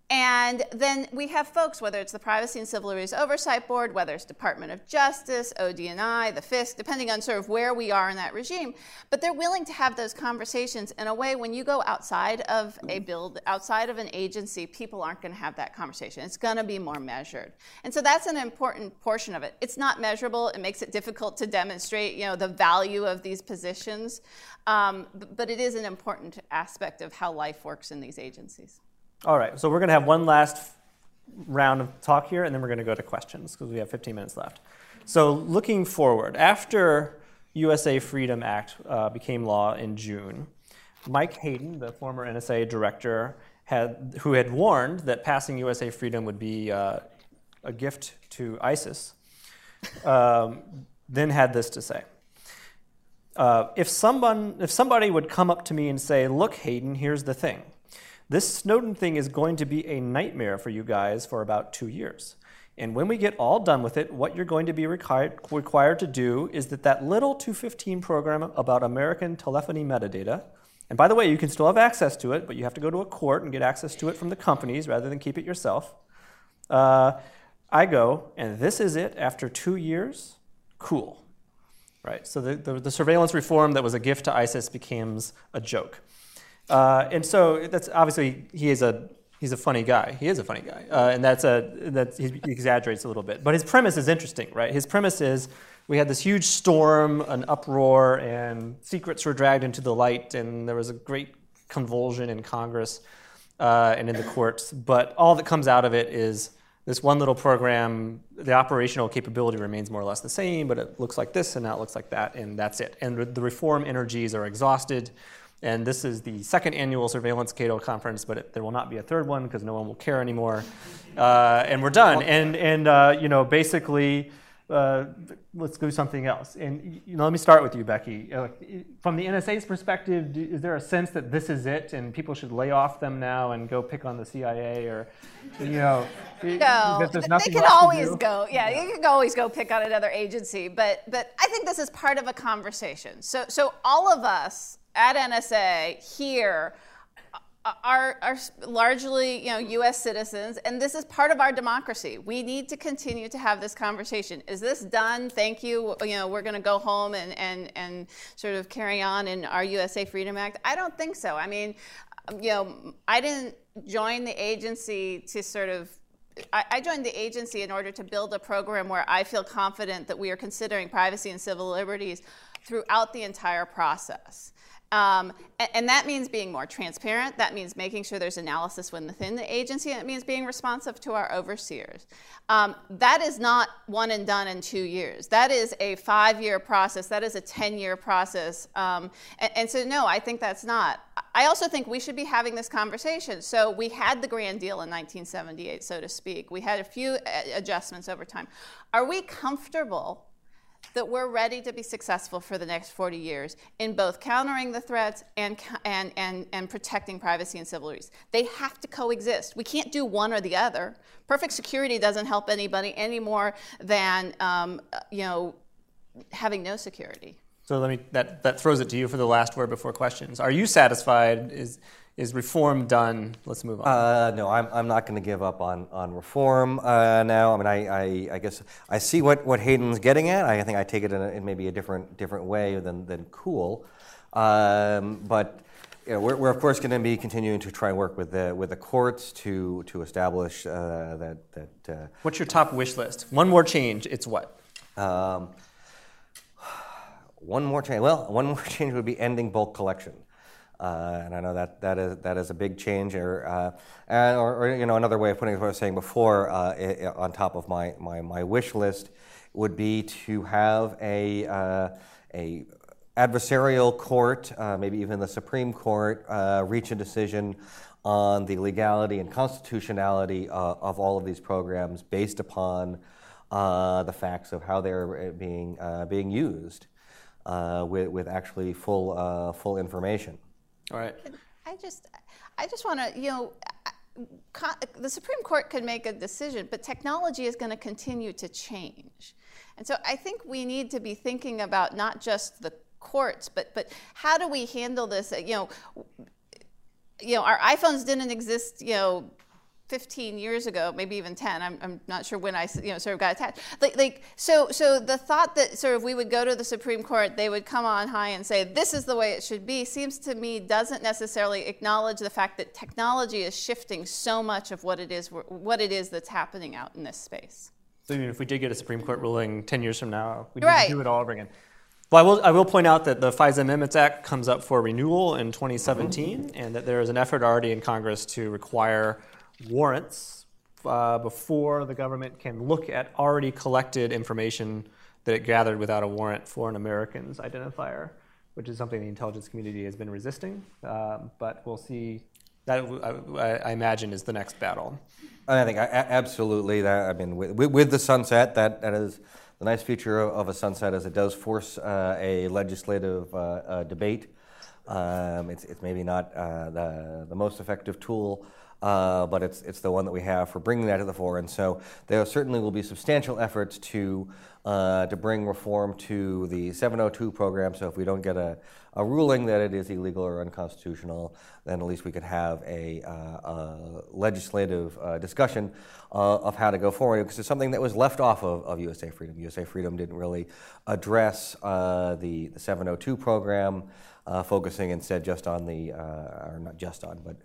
Speaker 4: And then we have folks, whether it's the Privacy and Civil Liberties Oversight Board, whether it's Department of Justice, ODNI, the FISC, depending on sort of where we are in that regime, but they're willing to have those conversations in a way when you go outside of a build, outside of an agency, people aren't going to have that conversation. It's going to be more measured. And so that's an important portion of it. It's not measurable. It makes it difficult to demonstrate, you know, the value of these positions. Um, but it is an important aspect of how life works in these agencies.
Speaker 2: All right, so we're going to have one last round of talk here, and then we're going to go to questions because we have 15 minutes left. So, looking forward, after USA Freedom Act uh, became law in June, Mike Hayden, the former NSA director, had, who had warned that passing USA Freedom would be uh, a gift to ISIS, um, then had this to say. Uh, if, someone, if somebody would come up to me and say, Look, Hayden, here's the thing. This Snowden thing is going to be a nightmare for you guys for about two years. And when we get all done with it, what you're going to be required, required to do is that that little 215 program about American telephony metadata, and by the way, you can still have access to it, but you have to go to a court and get access to it from the companies rather than keep it yourself. Uh, I go, and this is it after two years? Cool. Right? So the, the, the surveillance reform that was a gift to ISIS becomes a joke. Uh, and so that's obviously he is a he's a funny guy. He is a funny guy, uh, and that's a that he exaggerates a little bit. But his premise is interesting, right? His premise is we had this huge storm, an uproar, and secrets were dragged into the light, and there was a great convulsion in Congress uh, and in the courts. But all that comes out of it is this one little program. The operational capability remains more or less the same, but it looks like this, and now it looks like that, and that's it. And the reform energies are exhausted. And this is the second annual Surveillance Cato conference, but it, there will not be a third one because no one will care anymore. Uh, and we're done. And, and uh, you know, basically, uh, let's do something else. And you know, let me start with you, Becky. Uh, from the NSA's perspective, is there a sense that this is it, and people should lay off them now and go pick on the CIA, or you know,
Speaker 4: no, they can always go. Yeah, you can always go pick on another agency. But but I think this is part of a conversation. So so all of us at NSA here are, are largely you know U.S. citizens, and this is part of our democracy. We need to continue to have this conversation. Is this done? Thank you. You know, we're going to go home and, and, and sort of carry on in our USA Freedom Act. I don't think so. I mean, um, you know, I didn't join the agency to sort of I, joined the agency in order to build a program where I feel confident that we are considering privacy and civil liberties throughout the entire process. Um, and, that means being more transparent. That means making sure there's analysis within the agency. And it means being responsive to our overseers. Um, that is not one and done in two years. That is a five year process. That is a 10 year process. Um, and, and, so, no, I think that's not. I also think we should be having this conversation. So, we had the grand deal in 1978, so to speak. We had a few adjustments over time. Are we comfortable that we're ready to be successful for the next 40 years in both countering the threats and, and, and, and protecting privacy and civil liberties. They have to coexist. We can't do one or the other. Perfect security doesn't help anybody any more than um, you know, having no security.
Speaker 2: So let me that, that throws it to you for the last word before questions. Are you satisfied? Is is reform done? Let's move on.
Speaker 3: Uh, no, I'm, I'm not going to give up on, on reform uh, now. I mean, I, I, I, guess I see what, what Hayden's getting at. I think I take it in, a, in maybe a different, different way than, than cool. Um, but you know, we're, we're, of course going to be continuing to try and work with the, with the courts to, to establish uh, that. that uh,
Speaker 2: What's your top wish list? One more change, it's what? Um,
Speaker 3: one more change. Well, one more change would be ending bulk collection. Uh, and I know that, that, is, that is a big change. Or, uh, or, or, you know, another way of putting it, what I was saying before, uh, it, on top of my, my, my wish list, would be to have a, uh, a adversarial court, uh, maybe even the Supreme Court, uh, reach a decision on the legality and constitutionality of all of these programs based upon the facts of how they're being, being used. with, with actually full, full information.
Speaker 2: All right.
Speaker 4: I just, I just want to, you know, the Supreme Court could make a decision, but technology is going to continue to change. And so I think we need to be thinking about not just the courts, but, but how do we handle this? You know, you know, our iPhones didn't exist, you know, 15 years ago, maybe even 10. I'm, I'm not sure when I you know, sort of got attached. Like, like, so, so the thought that sort of we would go to the Supreme Court, they would come on high and say, this is the way it should be, seems to me doesn't necessarily acknowledge the fact that technology is shifting so much of what it is, what it is that's happening out in this space.
Speaker 2: So even if we did get a Supreme Court ruling 10 years from now, we'd
Speaker 4: right.
Speaker 2: do it all over again. Well, I will, I will point out that the FISA Amendments Act comes up for renewal in 2017, and that there is an effort already in Congress to require warrants uh, before the government can look at already collected information that it gathered without a warrant for an American's identifier, which is something the intelligence community has been resisting. Um, but we'll see. That I, I, imagine is the next battle.
Speaker 3: I think absolutely that. I mean, with, with, the sunset, that that is the nice feature of, of a sunset is it does force uh, a legislative uh, uh, debate. Um, it's, it's maybe not uh, the the most effective tool uh, but it's, it's the one that we have for bringing that to the fore. And so there certainly will be substantial efforts to, uh, to bring reform to the 702 program. So if we don't get a, a ruling that it is illegal or unconstitutional, then at least we could have a, uh, a legislative uh, discussion uh, of how to go forward. Because it's something that was left off of, of USA Freedom. USA Freedom didn't really address uh, the, the 702 program. Uh, focusing instead just on the, uh, or not just on, but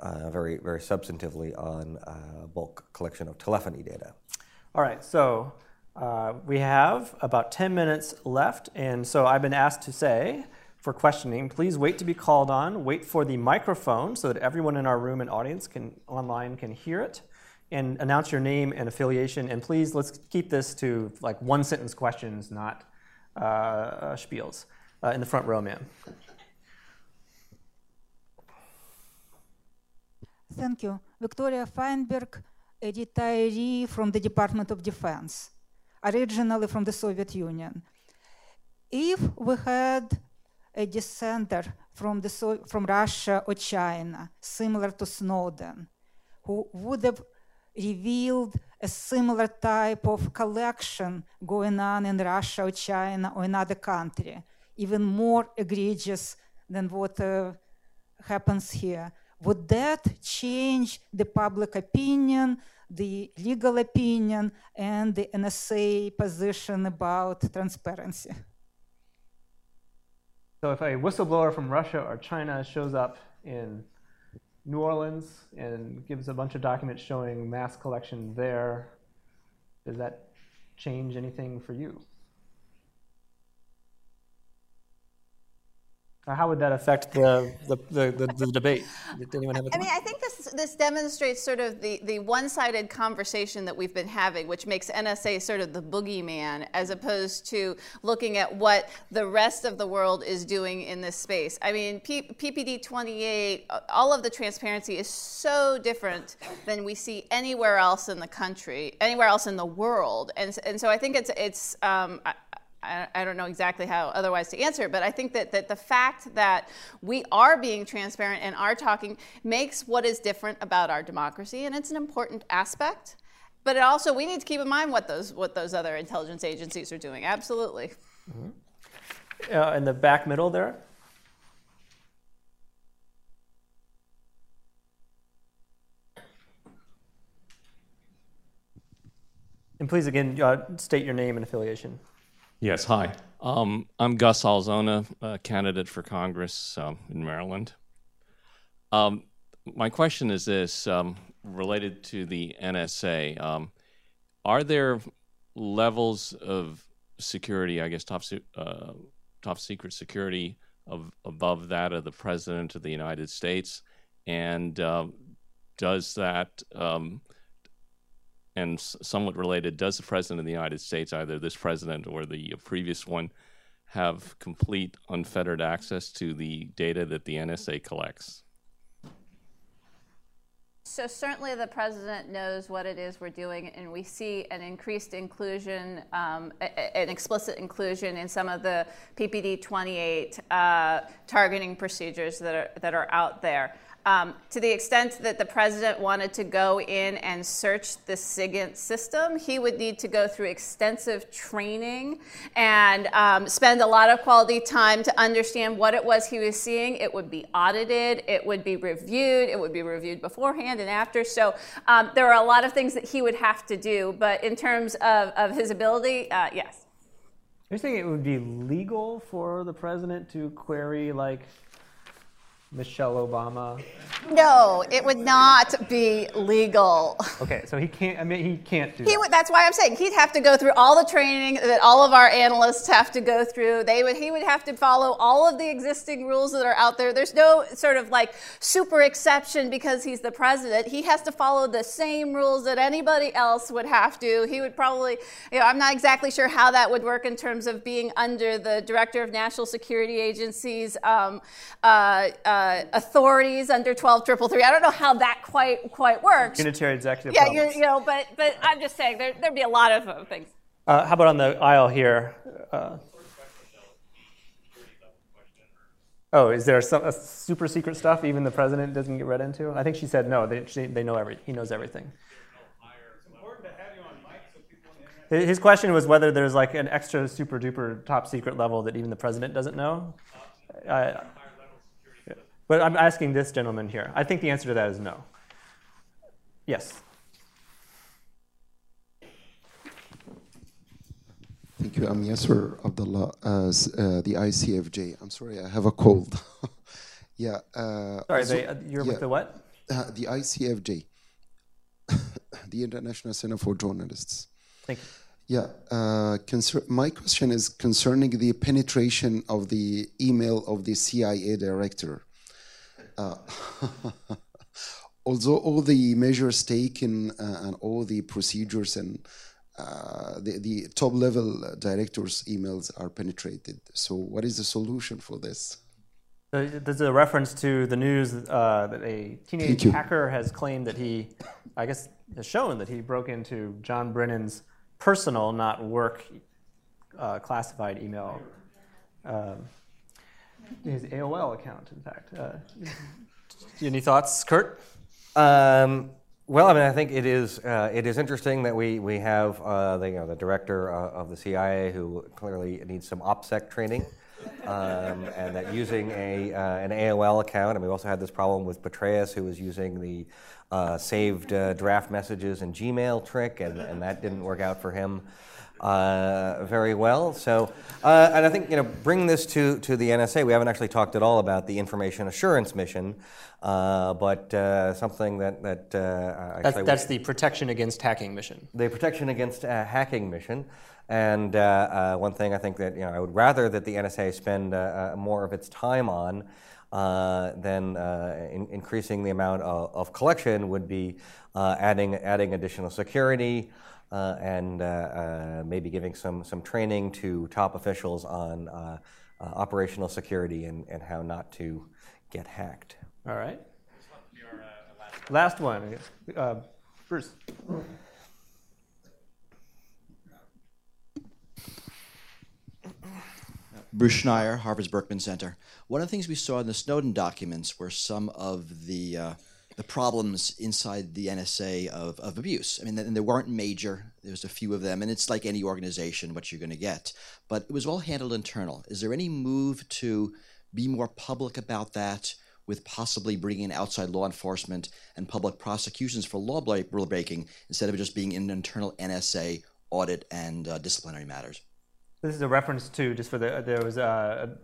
Speaker 3: uh, very, very substantively on uh, bulk collection of telephony data.
Speaker 2: All right, so uh, we have about 10 minutes left, and so I've been asked to say for questioning, please wait to be called on, wait for the microphone so that everyone in our room and audience can online can hear it, and announce your name and affiliation, and please let's keep this to like one sentence questions, not uh, spiels. Uh, in the front row, ma'am.
Speaker 5: Thank you. Victoria Feinberg, a retiree from the Department of Defense, originally from the Soviet Union. If we had a dissenter from, the so- from Russia or China, similar to Snowden, who would have revealed a similar type of collection going on in Russia or China or another country, even more egregious than what uh, happens here. Would that change the public opinion, the legal opinion, and the NSA position about transparency?
Speaker 2: So, if a whistleblower from Russia or China shows up in New Orleans and gives a bunch of documents showing mass collection there, does that change anything for you? How would that affect the, the, the, the, the debate? Did anyone have a
Speaker 4: I mean, I think this, this demonstrates sort of the, the one sided conversation that we've been having, which makes NSA sort of the boogeyman, as opposed to looking at what the rest of the world is doing in this space. I mean, P- PPD 28, all of the transparency is so different than we see anywhere else in the country, anywhere else in the world. And, and so I think it's, it's um, I, don't know exactly how otherwise to answer it, but I think that, that the fact that we are being transparent and are talking makes what is different about our democracy, and it's an important aspect. But it also, we need to keep in mind what those, what those other intelligence agencies are doing. Absolutely.
Speaker 2: Uh, in the back middle there. And please again uh, state your name and affiliation.
Speaker 6: Yes, hi. Um, I'm Gus Alzona, a candidate for Congress um, in Maryland. Um, my question is this um, related to the NSA. Um, are there levels of security, I guess, top, uh, top secret security of, above that of the President of the United States? And um, does that and somewhat related, does the President of the United States, either this president or the previous one, have complete unfettered access to the data that the NSA collects?
Speaker 4: So certainly the president knows what it is we're doing, and we see an increased inclusion, um, an explicit inclusion in some of the PPD 28 uh, targeting procedures that are that are out there. Um, to the extent that the president wanted to go in and search the SIGINT system, he would need to go through extensive training and um, spend a lot of quality time to understand what it was he was seeing. It would be audited, it would be reviewed, it would be reviewed beforehand and after. So um, there are a lot of things that he would have to do. But in terms of, of his ability, uh, yes.
Speaker 2: Are saying it would be legal for the president to query like Michelle Obama?
Speaker 4: No, it would not be legal.
Speaker 2: Okay, so he can't. I mean, he can't do
Speaker 4: He
Speaker 2: that.
Speaker 4: would, that's why I'm saying he'd have to go through all the training that all of our analysts have to go through. They would, he would have to follow all of the existing rules that are out there. There's no sort of like super exception because he's the president. He has to follow the same rules that anybody else would have to. He would probably, you know, I'm not exactly sure how that would work in terms of being under the director of national security agencies. Um, uh, uh, authorities under 12333. I don't know how that quite quite works.
Speaker 2: Unitary executive.
Speaker 4: Yeah, you, you know, but but I'm just saying there there'd be a lot of uh, things.
Speaker 2: Uh, how about on the aisle here? Uh, oh, is there some uh, super secret stuff even the president doesn't get read into? I think she said no. They, she, they know every. He knows everything. His his question was whether there's like an extra super duper top secret level that even the president doesn't know. Uh, but I'm asking this gentleman here. I think the answer to that is no. Yes.
Speaker 7: Thank you. I'm Yasser Abdullah, uh, uh, the ICFJ. I'm sorry, I have a cold. yeah. Uh,
Speaker 2: Sorry,
Speaker 7: so-
Speaker 2: they, uh, you're
Speaker 7: yeah,
Speaker 2: with the what?
Speaker 7: uh, the ICFJ, the International Center for Journalists.
Speaker 2: Thank you.
Speaker 7: Yeah. Uh, my question is concerning the penetration of the email of the CIA director. Uh, although all the measures taken uh, and all the procedures and uh, the, the top level directors' emails are penetrated. So, what is the solution for this?
Speaker 2: There's a reference to the news uh, that a teenage hacker has claimed that he, I guess, has shown that he broke into John Brennan's personal, not work, uh, classified email. Um, his AOL account, in fact. Uh, any thoughts, Kurt?
Speaker 3: Um, well, I mean, I think it is uh, it is interesting that we we have uh, the you know the director uh, of the CIA who clearly needs some OPSEC training, um, and that using a uh, an AOL account, and we also had this problem with Petraeus who was using the uh, saved uh, draft messages and Gmail trick, and, and that didn't work out for him uh, very well. So, uh, and I think you know, bring this to to the NSA. We haven't actually talked at all about the information assurance mission, uh, but uh, something that that uh,
Speaker 2: That's, that's the protection against hacking mission.
Speaker 3: the protection against uh, hacking mission. And uh, uh, one thing I think that you know, I would rather that the NSA spend more of its time on uh, than uh, in- increasing the amount of, of collection would be uh, adding adding additional security uh, and uh, uh, maybe giving some some training to top officials on uh, uh, operational security and, and how not to get hacked.
Speaker 2: All right. Last one. Uh, Bruce.
Speaker 8: Bruce Schneier, Harvard's Berkman Center. One of the things we saw in the Snowden documents were some of the uh, the problems inside the NSA of, of abuse. I mean, and they weren't major. There was a few of them, and it's like any organization, what you're going to get. But it was all handled internal. Is there any move to be more public about that? With possibly bringing in outside law enforcement and public prosecutions for law breaking instead of just being an internal NSA audit and uh, disciplinary matters.
Speaker 2: This is a reference to just for the there was a,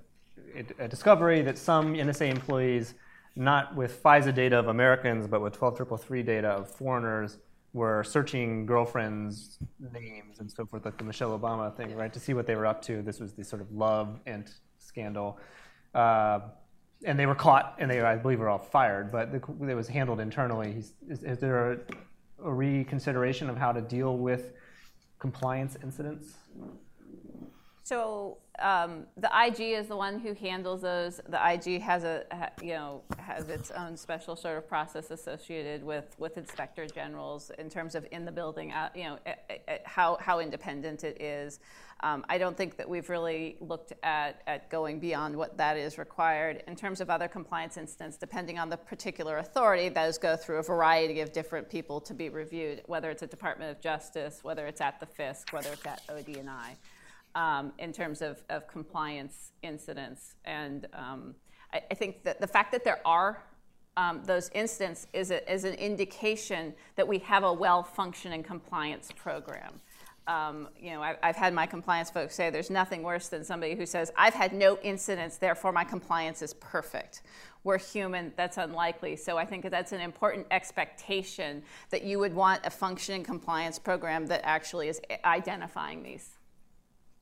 Speaker 2: a, a, discovery that some NSA employees, not with FISA data of Americans, but with 12333 data of foreigners, were searching girlfriends' names and so forth, like the Michelle Obama thing, right, to see what they were up to. This was the sort of LOVEINT scandal. Uh, and they were caught, and they, I believe, were all fired. But the, it was handled internally. Is, is, there a, a reconsideration of how to deal with compliance incidents?
Speaker 4: So um, the IG is the one who handles those. The IG has a you know has its own special sort of process associated with with inspector generals in terms of in the building. Uh, you know how how independent it is. Um, I don't think that we've really looked at, at going beyond what that is required. In terms of other compliance instances. depending on the particular authority, those go through a variety of different people to be reviewed, whether it's a Department of Justice, whether it's at the FISC, whether it's at ODNI um, in terms of, of compliance incidents. And um, I, I, think that the fact that there are um, those incidents is, a, is an indication that we have a well functioning compliance program. Um, you know, I, have had my compliance folks say there's nothing worse than somebody who says, I've had no incidents, therefore my compliance is perfect. We're human, that's unlikely. So I think that's an important expectation that you would want a functioning compliance program that actually is identifying these.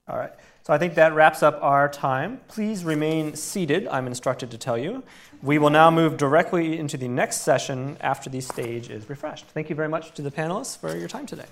Speaker 2: All right. So I think that wraps up our time. Please remain seated, I'm instructed to tell you. We will now move directly into the next session after the stage is refreshed. Thank you very much to the panelists for your time today.